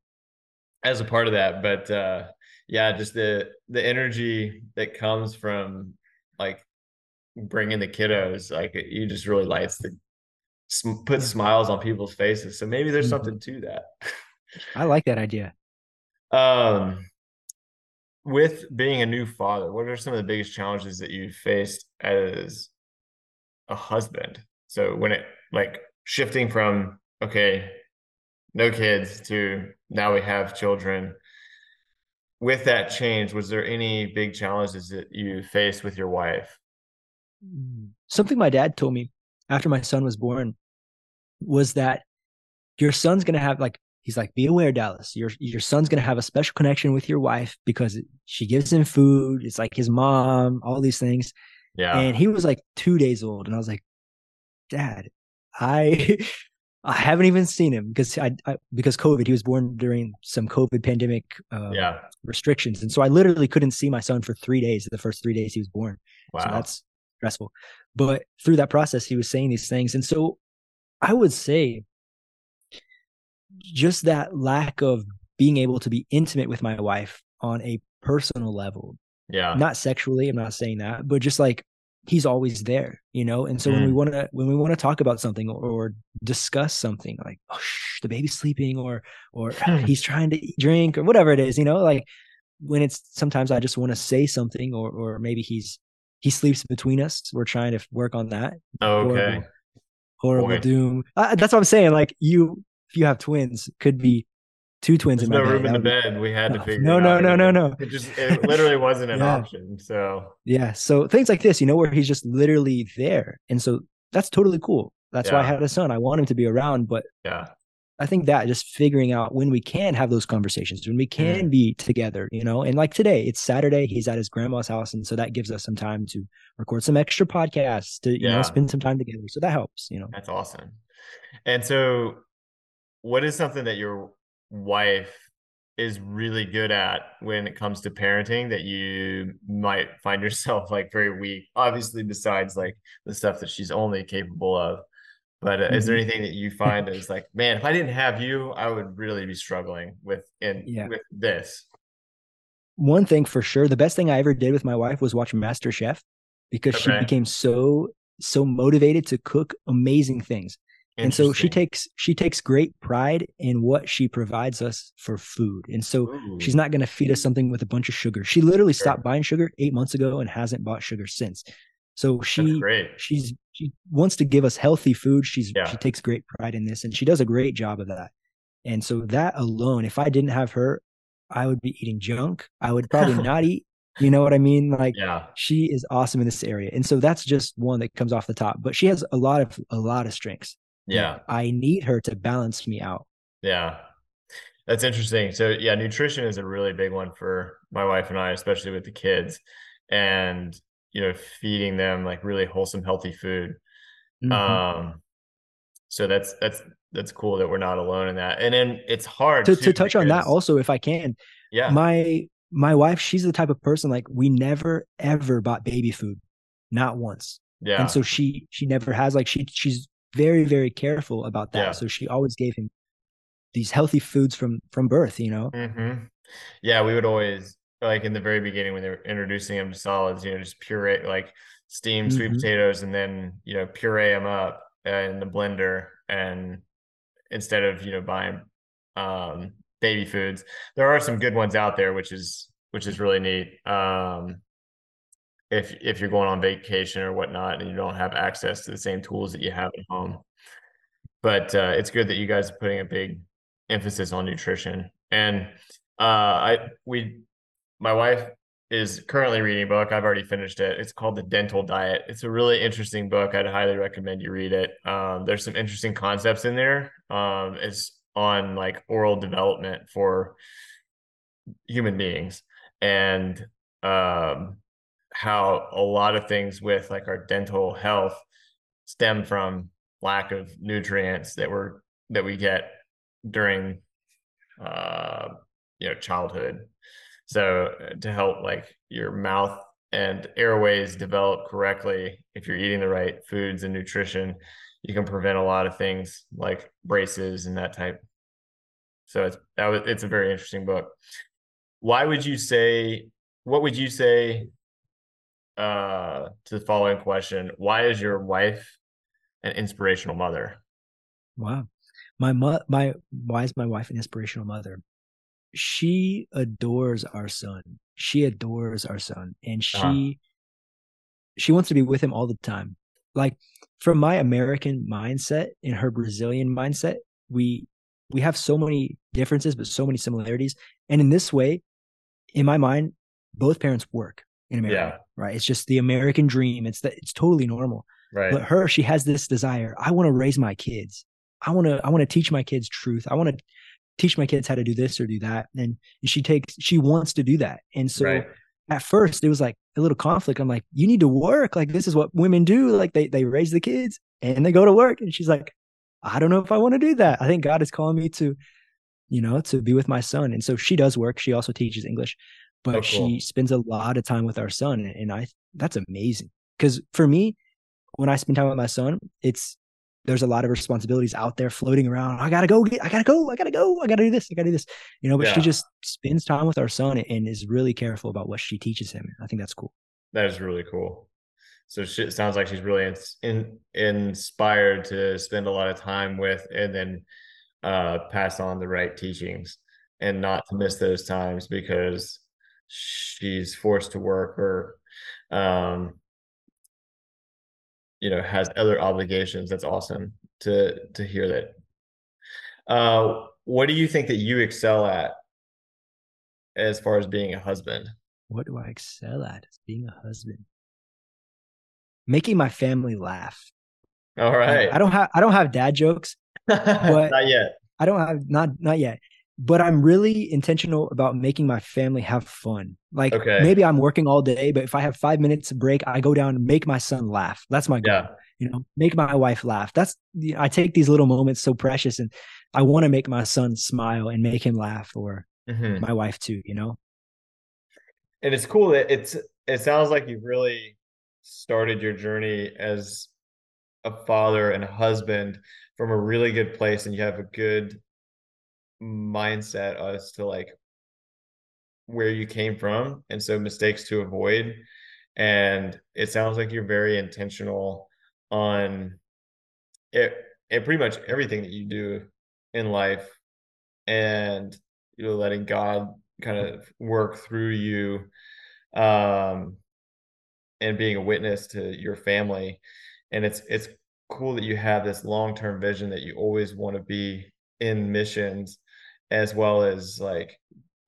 Speaker 2: as a part of that. But uh yeah just the the energy that comes from like bringing the kiddos like you just really lights the put smiles on people's faces. So maybe there's mm-hmm. something to that.
Speaker 3: I like that idea.
Speaker 2: Um with being a new father, what are some of the biggest challenges that you faced as a husband? So when it like shifting from okay, no kids to now we have children. With that change, was there any big challenges that you faced with your wife? Mm.
Speaker 3: Something my dad told me after my son was born was that your son's going to have like he's like, be aware, Dallas, your your son's gonna have a special connection with your wife because she gives him food. It's like his mom, all these things.
Speaker 2: Yeah.
Speaker 3: And he was like two days old, and I was like, Dad, I I haven't even seen him because I, I, because COVID. He was born during some COVID pandemic
Speaker 2: uh, yeah.
Speaker 3: restrictions, and so I literally couldn't see my son for three days. The first three days he was born.
Speaker 2: Wow.
Speaker 3: So that's stressful. But through that process, he was saying these things, and so I would say just that lack of being able to be intimate with my wife on a personal level.
Speaker 2: Yeah.
Speaker 3: Not sexually, I'm not saying that, but just like he's always there, you know? And so mm. when we mm. want to when we want to talk about something or, or discuss something like, oh, shh, the baby's sleeping or or he's trying to drink or whatever it is, you know, like when it's sometimes I just want to say something, or or maybe he's he sleeps between us. We're trying to work on that.
Speaker 2: Okay.
Speaker 3: Horrible, horrible doom. Uh, that's what I'm saying. Like you, if you have twins, could be two twins
Speaker 2: There's
Speaker 3: in my
Speaker 2: no
Speaker 3: bed.
Speaker 2: room in the
Speaker 3: That would be-
Speaker 2: bed. We had to figure.
Speaker 3: no, no, no, no, no.
Speaker 2: It just it literally wasn't an
Speaker 3: Yeah.
Speaker 2: option. So
Speaker 3: Yeah. So things like this, you know, where he's just literally there. And so that's totally cool. That's why I had a son. I want him to be around. But
Speaker 2: yeah,
Speaker 3: I think that just figuring out when we can have those conversations, when we can
Speaker 2: Mm.
Speaker 3: be together, you know, and like today, it's Saturday. He's at his grandma's house. And so that gives us some time to record some extra podcasts to, you
Speaker 2: Yeah.
Speaker 3: know, spend some time together. So that helps, you know.
Speaker 2: that's awesome. And so, what is something that your wife is really good at when it comes to parenting that you might find yourself like very weak? Obviously, besides like the stuff that she's only capable of. But uh, is there
Speaker 3: Mhm.
Speaker 2: anything that you find is like, man, if I didn't have you, I would really be struggling with in
Speaker 3: Yeah.
Speaker 2: with this.
Speaker 3: One thing for sure, the best thing I ever did with my wife was watch Master Chef because she became so, so motivated to cook amazing things. And so she takes she takes great pride in what she provides us for food. And so she's not going to feed us something with a bunch of sugar. She literally
Speaker 2: Sure.
Speaker 3: stopped buying sugar eight months ago and hasn't bought sugar since. So she she's she wants to give us healthy food. She's
Speaker 2: Yeah.
Speaker 3: she takes great pride in this and she does a great job of that. And so that alone if i didn't have her i would be eating junk. I would probably not eat. You know what i mean? Like
Speaker 2: Yeah.
Speaker 3: she is awesome in this area. And so that's just one that comes off the top but she has a lot of a lot of strengths
Speaker 2: Yeah.
Speaker 3: I need her to balance me out.
Speaker 2: Yeah. That's interesting. So yeah, nutrition is a really big one for my wife and I, especially with the kids. And you know, feeding them like really wholesome, healthy food.
Speaker 3: Mhm.
Speaker 2: Um so that's that's that's cool that we're not alone in that. And then it's hard
Speaker 3: to
Speaker 2: too,
Speaker 3: to touch on that also, if I can,
Speaker 2: Yeah.
Speaker 3: my my wife, she's the type of person like we never ever bought baby food, not once.
Speaker 2: yeah.
Speaker 3: And so she she never has like she she's very very careful about that.
Speaker 2: Yeah.
Speaker 3: So she always gave him these healthy foods from from birth. You know.
Speaker 2: hmm Yeah, we would always like in the very beginning when they were introducing him to solids, you know, just puree like steamed sweet
Speaker 3: Mhm.
Speaker 2: potatoes and then you know puree them up in the blender and instead of you know buying um baby foods. There are some good ones out there, which is which is really neat. Um if if you're going on vacation or whatnot and you don't have access to the same tools that you have at home. But uh, it's good that you guys are putting a big emphasis on nutrition. And uh, I we my wife is currently reading a book. I've already finished it. It's called The Dental Diet. It's a really interesting book. I'd highly recommend you read it. Um, there's some interesting concepts in there. Um, it's on like oral development for human beings and um, how a lot of things with like our dental health stem from lack of nutrients that we're that we get during uh you know childhood. So uh, to help like your mouth and airways develop correctly if you're eating the right foods and nutrition you can prevent a lot of things like braces and that type. So it's that was it's a very interesting book. Why would you say what would you say uh to the following question why is your wife an inspirational mother
Speaker 3: Wow. My mo- my why is my wife an inspirational mother? She adores our son. She adores our son and she
Speaker 2: Uh-huh.
Speaker 3: she wants to be with him all the time. Like from my American mindset and her Brazilian mindset, we we have so many differences but so many similarities. And in this way, in my mind, both parents work in America, right? It's just the American dream. It's that it's totally normal.
Speaker 2: Right.
Speaker 3: But her she has this desire. I want to raise my kids. I want to i want to teach my kids truth. I want to teach my kids how to do this or do that. And she takes she wants to do that. And so
Speaker 2: right.
Speaker 3: at first it was like a little conflict. I'm like you need to work. Like this is what women do. Like they they raise the kids and they go to work. And she's like i don't know if i want to do that. I think god is calling me to you know to be with my son. And so she does work. She also teaches english but
Speaker 2: Oh, cool.
Speaker 3: she spends a lot of time with our son and i that's amazing because for me when I spend time with my son, it's there's a lot of responsibilities out there floating around. I gotta go get, I gotta go, I gotta go, I gotta do this, I gotta do this. You know, but she just spends time with our son and is really careful about what she teaches him. I think that's cool.
Speaker 2: that is really cool so she, it sounds like she's really ins in, inspired to spend a lot of time with and then uh pass on the right teachings and not to miss those times because she's forced to work or um you know has other obligations that's awesome to to hear that. Uh what do you think that you excel at as far as being a husband?
Speaker 3: What do i excel at as being a husband? Making my family laugh.
Speaker 2: All right
Speaker 3: i don't have i don't have dad jokes
Speaker 2: but not yet.
Speaker 3: I don't have not not yet but I'm really intentional about making my family have fun. Like okay. maybe I'm working all day, but if I have five minutes break, I go down and make my son laugh. That's my goal. Yeah. You know, make my wife laugh. That's I take these little moments so precious, and I want to make my son smile and make him laugh, or mm-hmm. my wife too. You know.
Speaker 2: And it's cool that it's. It sounds like you've really started your journey as a father and a husband from a really good place, and you have a good mindset as to like where you came from and so mistakes to avoid and it sounds like you're very intentional on it and pretty much everything that you do in life and you know letting god kind of work through you um and being a witness to your family and it's it's cool that you have this long-term vision that you always want to be in missions as well as like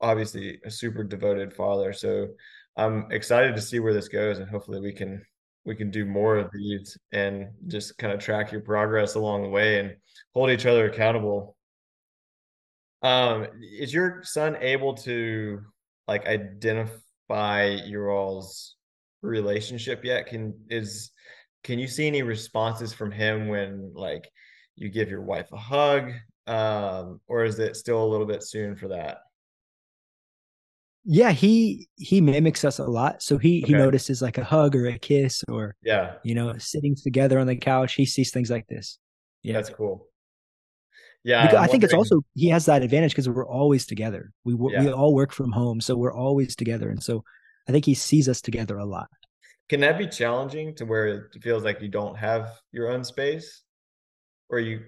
Speaker 2: obviously a super devoted father. So I'm excited to see where this goes, and hopefully we can we can do more of these and just kind of track your progress along the way and hold each other accountable. Um, is your son able to like identify your all's relationship yet? Can is can you see any responses from him when like you give your wife a hug um, or is it still a little bit soon for that?
Speaker 3: Yeah, he he mimics us a lot. So he okay. he notices like a hug or a kiss or
Speaker 2: yeah,
Speaker 3: you know, sitting together on the couch. He sees things like this.
Speaker 2: Yeah, that's cool. Yeah,
Speaker 3: because I think it's also he has that advantage because we're always together. We yeah. we all work from home, so we're always together, and so I think he sees us together a lot.
Speaker 2: Can that be challenging to where it feels like you don't have your own space, or you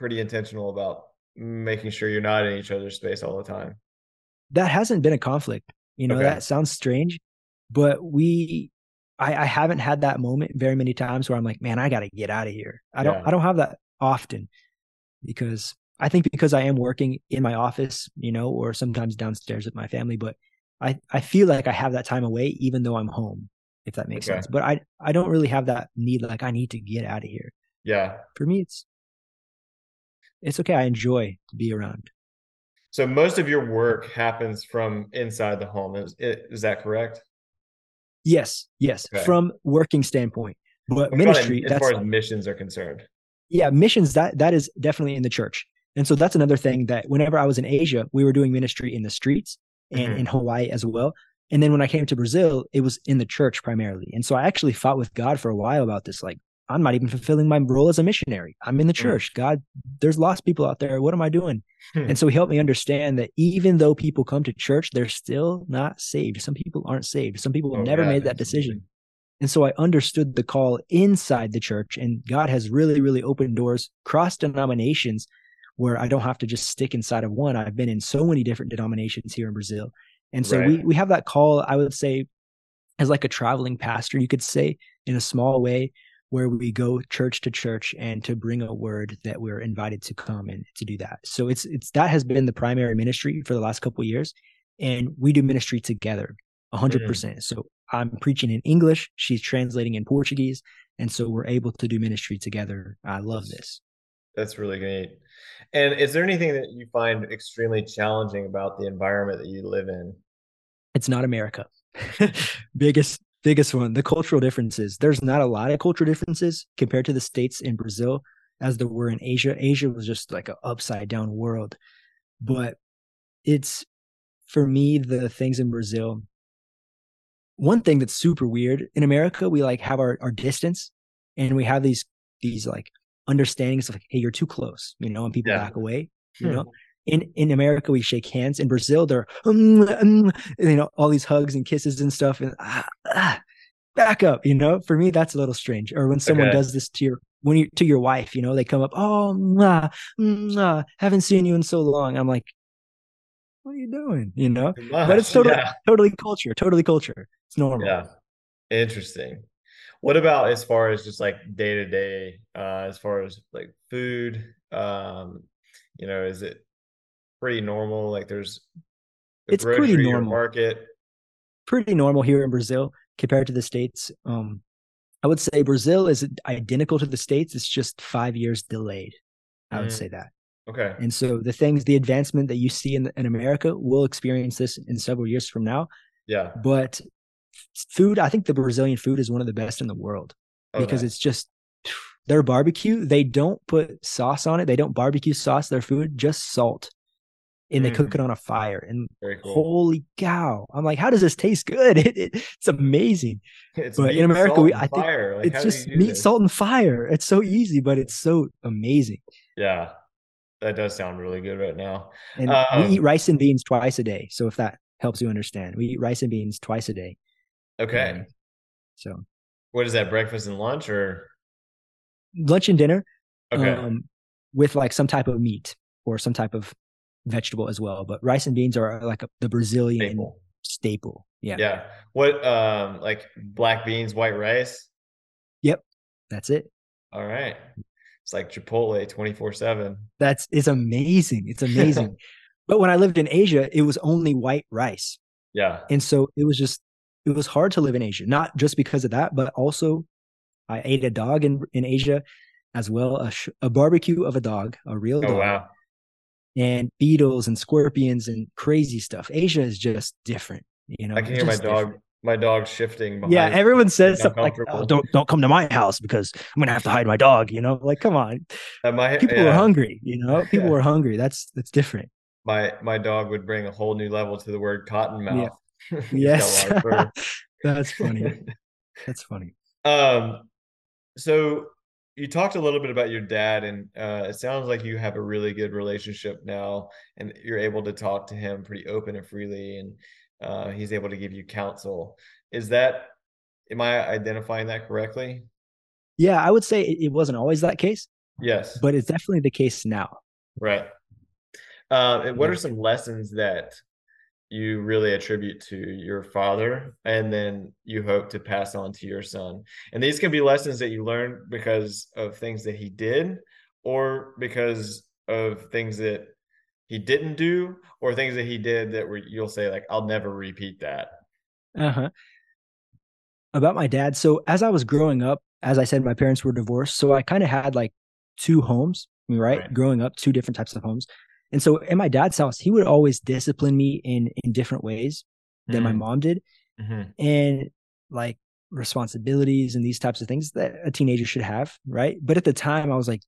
Speaker 2: pretty intentional about making sure you're not in each other's space all the time.
Speaker 3: That hasn't been a conflict. You know, okay. that sounds strange, but we I, I, haven't had that moment very many times where I'm like, man, I gotta get out of here. I don't I don't have that often because I think because I am working in my office, you know, or sometimes downstairs with my family, but I, I feel like I have that time away even though I'm home, if that makes okay. sense. But I I don't really have that need like I need to get out of here.
Speaker 2: Yeah.
Speaker 3: For me it's it's okay. I enjoy to be around.
Speaker 2: So most of your work happens from inside the home. Is, is that correct?
Speaker 3: Yes, yes. Okay. From working standpoint, but ministry
Speaker 2: as far as missions are concerned.
Speaker 3: Yeah, missions that that is definitely in the church, and so that's another thing that whenever I was in Asia, we were doing ministry in the streets and mm-hmm. in Hawaii as well. And then when I came to Brazil, it was in the church primarily. And so I actually fought with God for a while about this. Like, I'm not even fulfilling my role as a missionary. I'm in the hmm. church. God, there's lost people out there. What am I doing? Hmm. and so he helped me understand that even though people come to church, they're still not saved. Some people aren't saved. Some people oh, never made that decision. And so I understood the call inside the church, and God has really, really opened doors cross denominations where I don't have to just stick inside of one. I've been in so many different denominations here in Brazil. And so right. we, we have that call, I would say, as like a traveling pastor, you could say in a small way, where we go church to church and to bring a word that we're invited to come and to do that. So it's it's that has been the primary ministry for the last couple years, and we do ministry together, hundred mm. percent. So I'm preaching in English, she's translating in Portuguese, and so we're able to do ministry together. I love this.
Speaker 2: That's really great. And is there anything that you find extremely challenging about the environment that you live in?
Speaker 3: It's not America. biggest biggest one the cultural differences there's not a lot of cultural differences compared to the states in brazil as there were in asia asia was just like an upside down world but it's for me the things in brazil one thing that's super weird in america we like have our, our distance and we have these these like understandings of like hey you're too close you know and people yeah. back away you hmm. know in in America we shake hands. In Brazil, they're um, um, you know all these hugs and kisses and stuff. And ah, ah, back up, you know. For me, that's a little strange. Or when someone okay. does this to your when you to your wife, you know, they come up, oh, mwah, mwah, haven't seen you in so long. I'm like, what are you doing? You know, but it's totally, yeah. totally culture, totally culture. It's normal.
Speaker 2: Yeah. Interesting. What about as far as just like day to day, as far as like food? Um, you know, is it pretty normal? Like there's
Speaker 3: it's pretty normal
Speaker 2: market.
Speaker 3: Pretty normal here in Brazil compared to the states. Um, I would say Brazil is identical to the states. It's just five years delayed. I mm. would say that.
Speaker 2: Okay.
Speaker 3: And so the things, the advancement that you see in, in America, we'll experience this in several years from now.
Speaker 2: Yeah.
Speaker 3: But food, I think the Brazilian food is one of the best in the world okay. because it's just their barbecue. They don't put sauce on it. They don't barbecue sauce their food, just salt. And mm. they cook mm. it on a fire. And cool. holy cow, I'm like, how does this taste good? It, it, it's amazing. It's but in America, we, I think like, it's just meat, this? salt, and fire. It's so easy, but it's so amazing.
Speaker 2: Yeah, that does sound really good right now.
Speaker 3: And um, we eat rice and beans twice a day. So if that helps you understand, we eat rice and beans twice a day.
Speaker 2: Okay. Um,
Speaker 3: so
Speaker 2: what is that? Breakfast and lunch or
Speaker 3: lunch and dinner?
Speaker 2: Okay. Um,
Speaker 3: with like some type of meat or some type of vegetable as well. But rice and beans are like a, the Brazilian staple. staple. Yeah.
Speaker 2: Yeah. What um like black beans, white rice?
Speaker 3: Yep. That's it.
Speaker 2: All right. It's like Chipotle 24 7.
Speaker 3: That's it's amazing. It's amazing. but when I lived in Asia, it was only white rice.
Speaker 2: Yeah.
Speaker 3: And so it was just it was hard to live in Asia, not just because of that, but also I ate a dog in in Asia as well, a, sh- a barbecue of a dog, a real oh, dog.
Speaker 2: wow.
Speaker 3: And beetles and scorpions and crazy stuff. Asia is just different, you know.
Speaker 2: I can hear my dog different my dog shifting.
Speaker 3: yeah, everyone says something like, oh, "Don't don't come to my house because I'm gonna have to hide my dog." You know, like come on. People yeah. are hungry. You know, people yeah. are hungry. That's that's different.
Speaker 2: My my dog would bring a whole new level to the word cottonmouth.
Speaker 3: Yeah. yes, that's funny. That's funny.
Speaker 2: Um, so you talked a little bit about your dad, and uh, it sounds like you have a really good relationship now, and you're able to talk to him pretty open and freely, and uh, he's able to give you counsel. Is that, am I identifying that correctly?
Speaker 3: Yeah, I would say it wasn't always that case.
Speaker 2: Yes.
Speaker 3: But it's definitely the case now.
Speaker 2: Right. Uh, what are some lessons that you really attribute to your father and then you hope to pass on to your son? And these can be lessons that you learn because of things that he did or because of things that he didn't do or things that he did that were you'll say like I'll never repeat that.
Speaker 3: Uh-huh. About my dad. So as I was growing up, as I said, my parents were divorced. So I kind of had like two homes, right? right? Growing up, two different types of homes. And so in my dad's house, he would always discipline me in in different ways than mm-hmm. my mom did. Mm-hmm. And like responsibilities and these types of things that a teenager should have, right? But at the time I was like,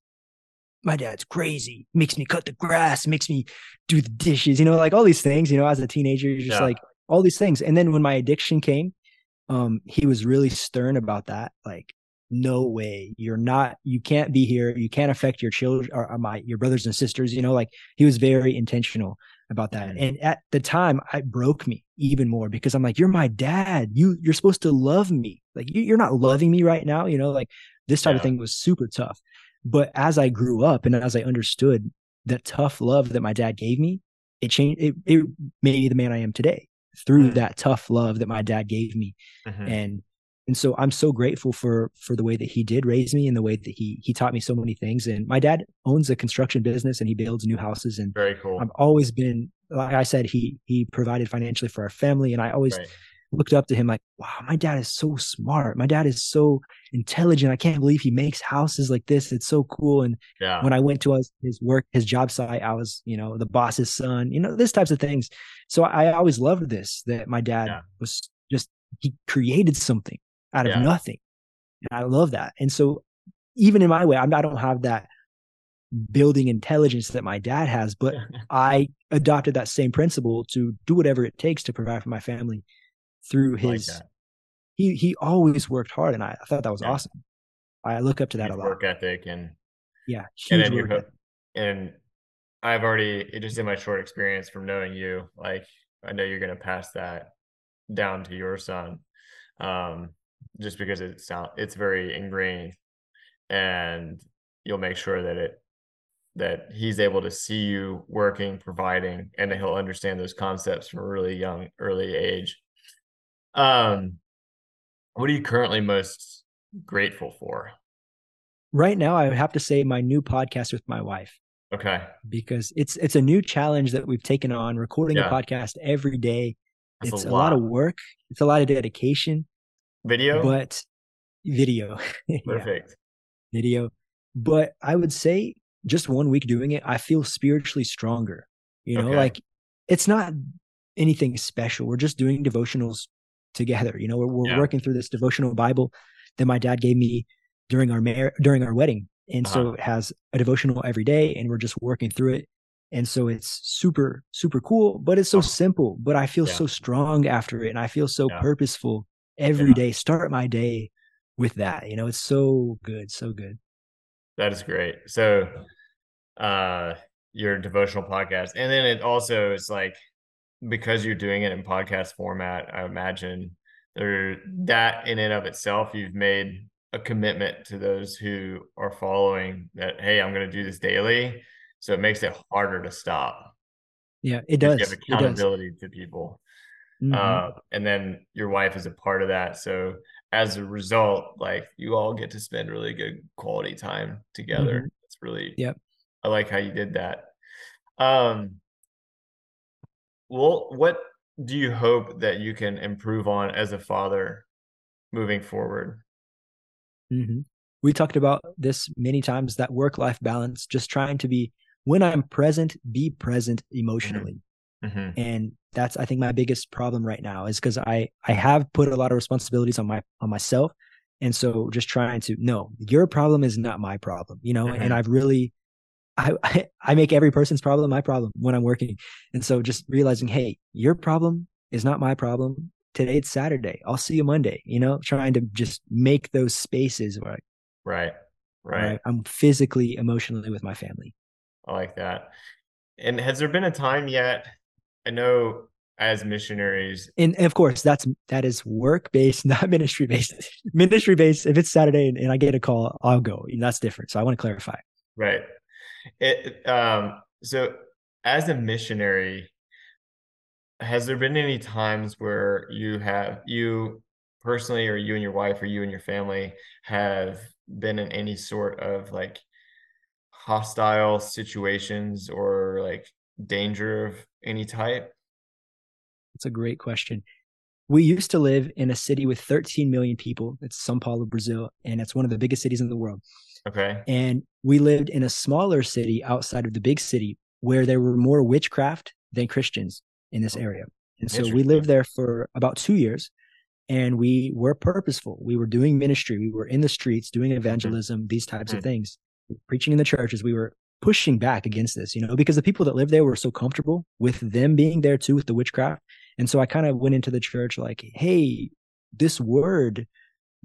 Speaker 3: my dad's crazy, makes me cut the grass, makes me do the dishes, you know, like all these things, you know, as a teenager, you're just yeah. like all these things. And then when my addiction came, um, he was really stern about that. Like, no way, you're not, you can't be here. You can't affect your children or my, your brothers and sisters, you know, like he was very intentional about that. And at the time, it broke me even more because I'm like, you're my dad. You, you're supposed to love me. Like, you, are not loving me right now, you know, like this type yeah. of thing was super tough. But as I grew up and as I understood the tough love that my dad gave me, it changed. It, it made me the man I am today through mm-hmm. that tough love that my dad gave me. Mm-hmm. And and so I'm so grateful for for the way that he did raise me and the way that he he taught me so many things. And my dad owns a construction business and he builds new houses. And
Speaker 2: very cool.
Speaker 3: I've always been like I said, he he provided financially for our family, and I always right looked up to him like, wow, my dad is so smart. My dad is so intelligent. I can't believe he makes houses like this. It's so cool. And
Speaker 2: yeah.
Speaker 3: when I went to his, his work, his job site, I was, you know, the boss's son, you know, this types of things. So I always loved this that my dad yeah. was just, he created something out of yeah. nothing. And I love that. And so even in my way, I'm, I don't have that building intelligence that my dad has, but I adopted that same principle to do whatever it takes to provide for my family through his like he he always worked hard and I, I thought that was yeah. awesome. I look up to that
Speaker 2: huge
Speaker 3: a lot.
Speaker 2: Work ethic and
Speaker 3: yeah,
Speaker 2: and then you hope, and I've already just in my short experience from knowing you, like I know you're gonna pass that down to your son. Um, just because it's sound it's very ingrained and you'll make sure that it that he's able to see you working, providing, and that he'll understand those concepts from a really young, early age. Um, what are you currently most grateful for?
Speaker 3: Right now, I have to say my new podcast with my wife.
Speaker 2: Okay.
Speaker 3: Because it's it's a new challenge that we've taken on, recording yeah. a podcast every day. That's it's a lot. a lot. of work. It's a lot of dedication.
Speaker 2: Video?
Speaker 3: But video.
Speaker 2: Perfect.
Speaker 3: yeah. Video. But I would say just one week doing it, I feel spiritually stronger. You know, okay. like it's not anything special. We're just doing devotionals together. You know, we're, we're yeah. working through this devotional Bible that my dad gave me during our mar- during our wedding, and uh-huh. so it has a devotional every day, and we're just working through it. And so it's super super cool, but it's so uh-huh. simple. But I feel yeah. so strong after it, and I feel so yeah. purposeful every day. Start my day with that. You know, it's so good, so good.
Speaker 2: That is great. So, uh, your devotional podcast, and then it also is like because you're doing it in podcast format, I imagine there that in and of itself, you've made a commitment to those who are following that. Hey, I'm going to do this daily, so it makes it harder to stop.
Speaker 3: Yeah, it does.
Speaker 2: You have accountability to people, mm-hmm. uh, and then your wife is a part of that. So as a result, like you all get to spend really good quality time together. Mm-hmm. It's really,
Speaker 3: yep.
Speaker 2: I like how you did that. Um, well, what do you hope that you can improve on as a father moving forward?
Speaker 3: Mm-hmm. We talked about this many times that work life balance, just trying to be, when I'm present, be present emotionally. Mm-hmm. And that's, I think, my biggest problem right now is because I, I have put a lot of responsibilities on my, on myself. And so just trying to, no, your problem is not my problem, you know, and mm-hmm. I've really, I, I make every person's problem my problem when I'm working. And so just realizing, hey, your problem is not my problem. Today it's Saturday. I'll see you Monday, you know, trying to just make those spaces where
Speaker 2: right. Right.
Speaker 3: I'm physically, emotionally with my family.
Speaker 2: I like that. And has there been a time yet? I know as missionaries.
Speaker 3: And, of course, that's that is work based, not ministry based. ministry based. If it's Saturday and, and I get a call, I'll go. And that's different. So I want to clarify.
Speaker 2: Right. It, um, so as a missionary, has there been any times where you have you personally or you and your wife or you and your family have been in any sort of like hostile situations or like danger of any type?
Speaker 3: That's a great question. We used to live in a city with 13 million people. It's Sao Paulo, Brazil, and it's one of the biggest cities in the world.
Speaker 2: Okay.
Speaker 3: And we lived in a smaller city outside of the big city where there were more witchcraft than Christians in this oh, area. And so we lived there for about two years and we were purposeful. We were doing ministry. We were in the streets doing evangelism, these types of hmm. things, preaching in the churches. We were pushing back against this, you know, because the people that lived there were so comfortable with them being there too, with the witchcraft. And so I kind of went into the church like, hey, this word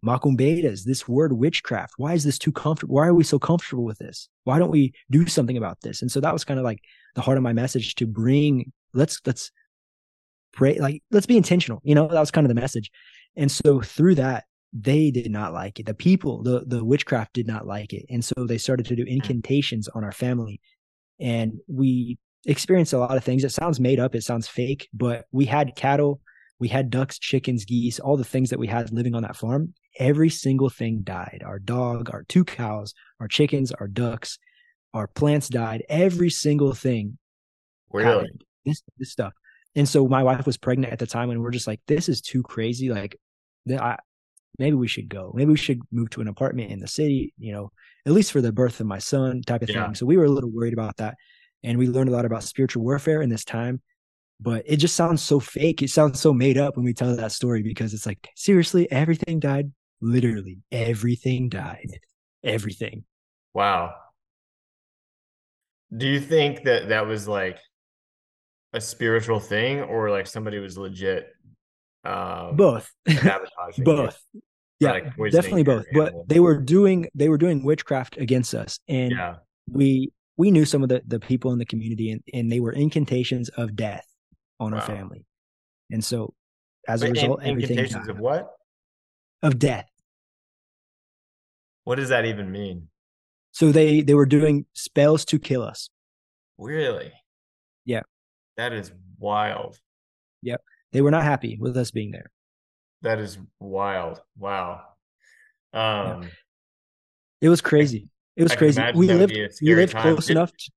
Speaker 3: macumbeiras, this word witchcraft. Why is this too comfortable? Why are we so comfortable with this? Why don't we do something about this? And so that was kind of like the heart of my message to bring, let's, let's pray, like, let's be intentional. You know, that was kind of the message. And so through that, they did not like it. The people, the, the witchcraft did not like it. And so they started to do mm. incantations on our family. And we experienced a lot of things. It sounds made up. It sounds fake, but we had cattle we had ducks, chickens, geese, all the things that we had living on that farm every single thing died. Our dog, our two cows, our chickens, our ducks, our plants died. Every single thing.
Speaker 2: Really?
Speaker 3: This, this stuff. And so my wife was pregnant at the time, and we're just like, this is too crazy. Like, I, maybe we should go. Maybe we should move to an apartment in the city, you know, at least for the birth of my son, type of yeah. thing. So we were a little worried about that. And we learned a lot about spiritual warfare in this time but it just sounds so fake. It sounds so made up when we tell that story because it's like, seriously, everything died literally everything died. Everything.
Speaker 2: Wow. Do you think that that was like a spiritual thing or like somebody was legit
Speaker 3: um both both yeah like definitely both but they were doing they were doing witchcraft against us and yeah. we we knew some of the the people in the community and, and they were incantations of death on wow. our family and so as Wait, a result in, everything
Speaker 2: incantations of what
Speaker 3: of death.
Speaker 2: What does that even mean?
Speaker 3: So they they were doing spells to kill us.
Speaker 2: Really?
Speaker 3: Yeah.
Speaker 2: That is wild.
Speaker 3: Yep. They were not happy with us being there.
Speaker 2: That is wild. Wow. Um yeah.
Speaker 3: It was crazy. It was crazy. We lived we lived time. close it, enough to,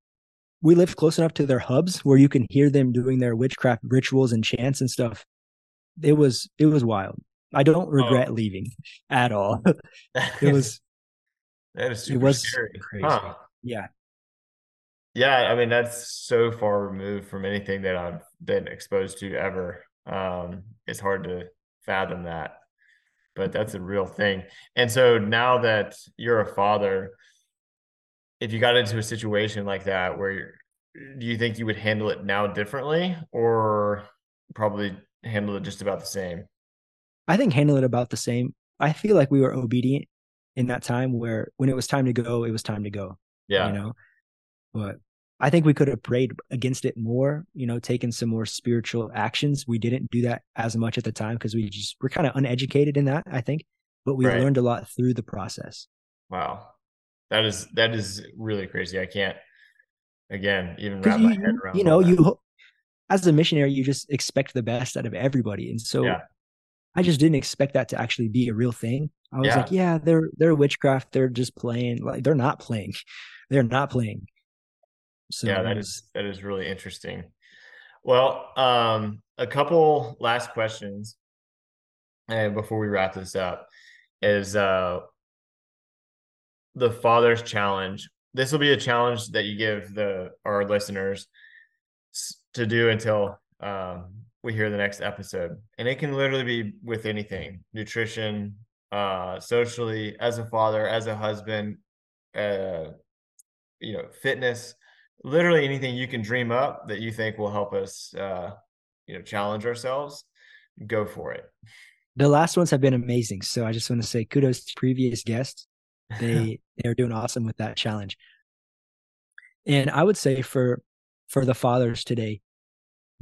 Speaker 3: we lived close enough to their hubs where you can hear them doing their witchcraft rituals and chants and stuff. It was it was wild. I don't regret oh. leaving at all. it was
Speaker 2: that is super it was scary. Crazy. Huh.
Speaker 3: Yeah.
Speaker 2: Yeah, I mean that's so far removed from anything that I've been exposed to ever. Um, it's hard to fathom that, but that's a real thing. And so now that you're a father, if you got into a situation like that, where do you think you would handle it now differently, or probably handle it just about the same?
Speaker 3: I think handle it about the same. I feel like we were obedient in that time where when it was time to go, it was time to go.
Speaker 2: Yeah.
Speaker 3: You know, but I think we could have prayed against it more, you know, taken some more spiritual actions. We didn't do that as much at the time because we just we're kind of uneducated in that, I think. But we right. learned a lot through the process.
Speaker 2: Wow. That is that is really crazy. I can't again even wrap you, my head around.
Speaker 3: You know, you as a missionary, you just expect the best out of everybody. And so yeah. I just didn't expect that to actually be a real thing. I was yeah. like, yeah, they're they're witchcraft. They're just playing. Like they're not playing. They're not playing.
Speaker 2: So yeah, that is that is really interesting. Well, um, a couple last questions, and before we wrap this up, is uh, the father's challenge. This will be a challenge that you give the our listeners to do until um, we hear the next episode, and it can literally be with anything: nutrition, uh, socially, as a father, as a husband, uh, you know, fitness, literally anything you can dream up that you think will help us, uh, you know, challenge ourselves. Go for it.
Speaker 3: The last ones have been amazing. So I just want to say kudos to previous guests. They they're doing awesome with that challenge. And I would say for for the fathers today,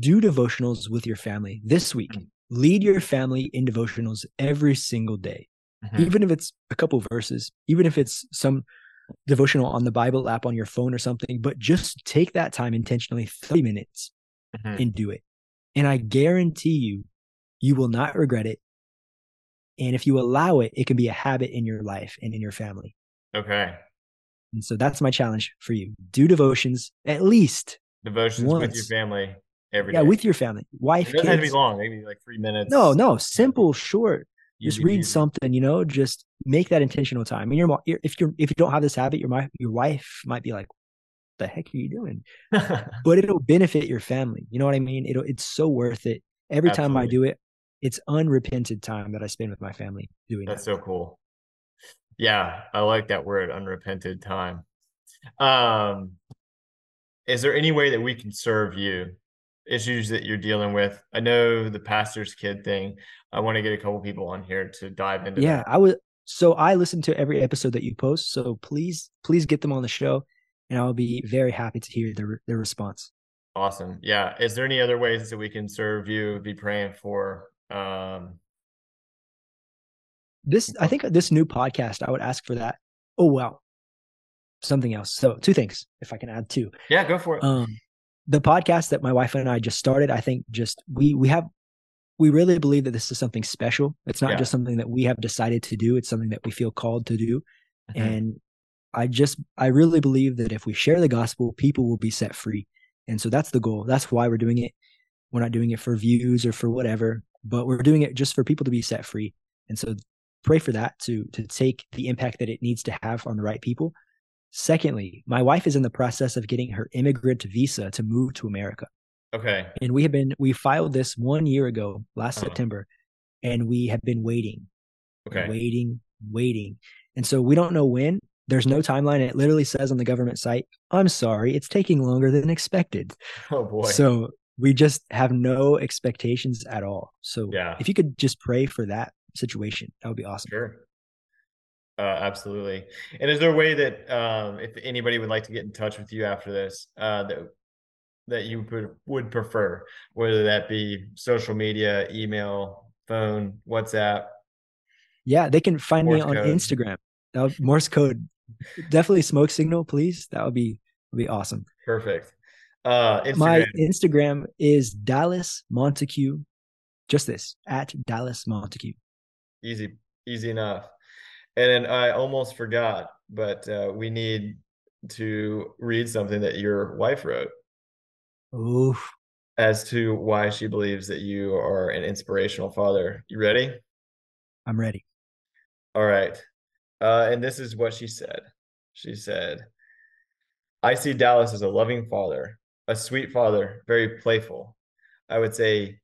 Speaker 3: do devotionals with your family this week. Mm. Lead your family in devotionals every single day mm-hmm. even if it's a couple verses, even if it's some devotional on the Bible app on your phone or something, but just take that time intentionally, 30 minutes, mm-hmm. and do it. And I guarantee you, you will not regret it. And if you allow it, it can be a habit in your life and in your family.
Speaker 2: Okay.
Speaker 3: And so that's my challenge for you. Do devotions at least
Speaker 2: devotions once. with your family every
Speaker 3: yeah, day. with your family, wife.
Speaker 2: It doesn't kids. have to be long. Maybe like three minutes.
Speaker 3: No, no, simple, short just read something you know just make that intentional time. And your if you're if you don't have this habit your your wife might be like the heck are you doing? But it'll benefit your family you know what i mean? It'll it's so worth it. Every Absolutely. time i do it it's unrepented time that i spend with my family doing
Speaker 2: that's
Speaker 3: that.
Speaker 2: so cool. Yeah i like that word unrepented time. Um is there any way that we can serve you issues that you're dealing with. I know the pastor's kid thing. I want to get a couple people on here to dive into.
Speaker 3: Yeah,
Speaker 2: that.
Speaker 3: I would. So I listen to every episode that you post. So please, please get them on the show, and I'll be very happy to hear their their response.
Speaker 2: Awesome. Yeah. Is there any other ways that we can serve you? Be praying for. Um,
Speaker 3: this I think this new podcast. I would ask for that. Oh wow, something else. So two things, if I can add two.
Speaker 2: Yeah, go for it.
Speaker 3: Um, the podcast that my wife and I just started, I think just we we have we really believe that this is something special. It's not yeah. just something that we have decided to do. It's something that we feel called to do. Mm-hmm. And I just I really believe that if we share the gospel, people will be set free. And so that's the goal. That's why we're doing it. We're not doing it for views or for whatever, but we're doing it just for people to be set free. And so pray for that to to take the impact that it needs to have on the right people Secondly, my wife is in the process of getting her immigrant visa to move to America.
Speaker 2: Okay.
Speaker 3: And we have been we filed this one year ago, last uh-huh. September, and we have been waiting.
Speaker 2: Okay.
Speaker 3: Waiting, waiting. And so we don't know when. There's no timeline. It literally says on the government site, I'm sorry, it's taking longer than expected.
Speaker 2: Oh boy.
Speaker 3: So we just have no expectations at all. So
Speaker 2: yeah.
Speaker 3: if you could just pray for that situation, that would be awesome.
Speaker 2: Sure. Uh, absolutely. And is there a way that um, if anybody would like to get in touch with you after this, uh, that that you would would prefer, whether that be social media, email, phone, WhatsApp?
Speaker 3: Yeah, they can find Morse me on code. Instagram. Morse code. definitely smoke signal, please. That would be would be awesome.
Speaker 2: Perfect. Uh,
Speaker 3: Instagram. My Instagram is Dallas Monticue. Just this at Dallas Monticue.
Speaker 2: Easy, easy enough. And then I almost forgot, but uh, we need to read something that your wife wrote.
Speaker 3: Oof.
Speaker 2: As to why she believes that you are an inspirational father. You ready?
Speaker 3: I'm ready.
Speaker 2: All right. Uh, and this is what she said. She said, I see Dallas as a loving father, a sweet father, very playful. I would say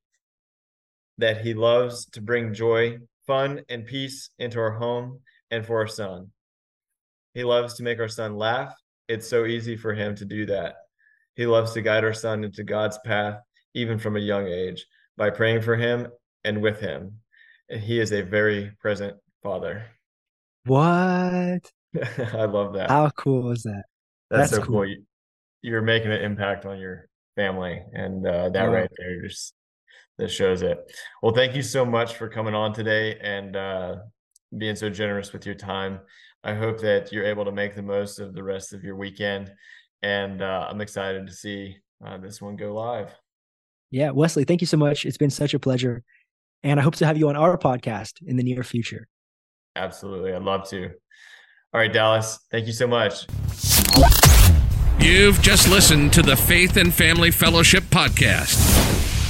Speaker 2: that he loves to bring joy, fun, and peace into our home and for our son. He loves to make our son laugh. It's so easy for him to do that. He loves to guide our son into God's path, even from a young age, by praying for him and with him. And he is a very present father.
Speaker 3: What?
Speaker 2: I love that.
Speaker 3: How cool is that?
Speaker 2: That's, That's so cool. cool. You're making an impact on your family, and uh, that right there just that shows it. Well, thank you so much for coming on today and uh, being so generous with your time. I hope that you're able to make the most of the rest of your weekend, and uh, I'm excited to see uh, this one go live.
Speaker 3: Yeah, Wesley, thank you so much. It's been such a pleasure, and I hope to have you on our podcast in the near future.
Speaker 2: Absolutely, I'd love to. All right, Dallas, thank you so much.
Speaker 1: You've just listened to the Faith and Family Fellowship podcast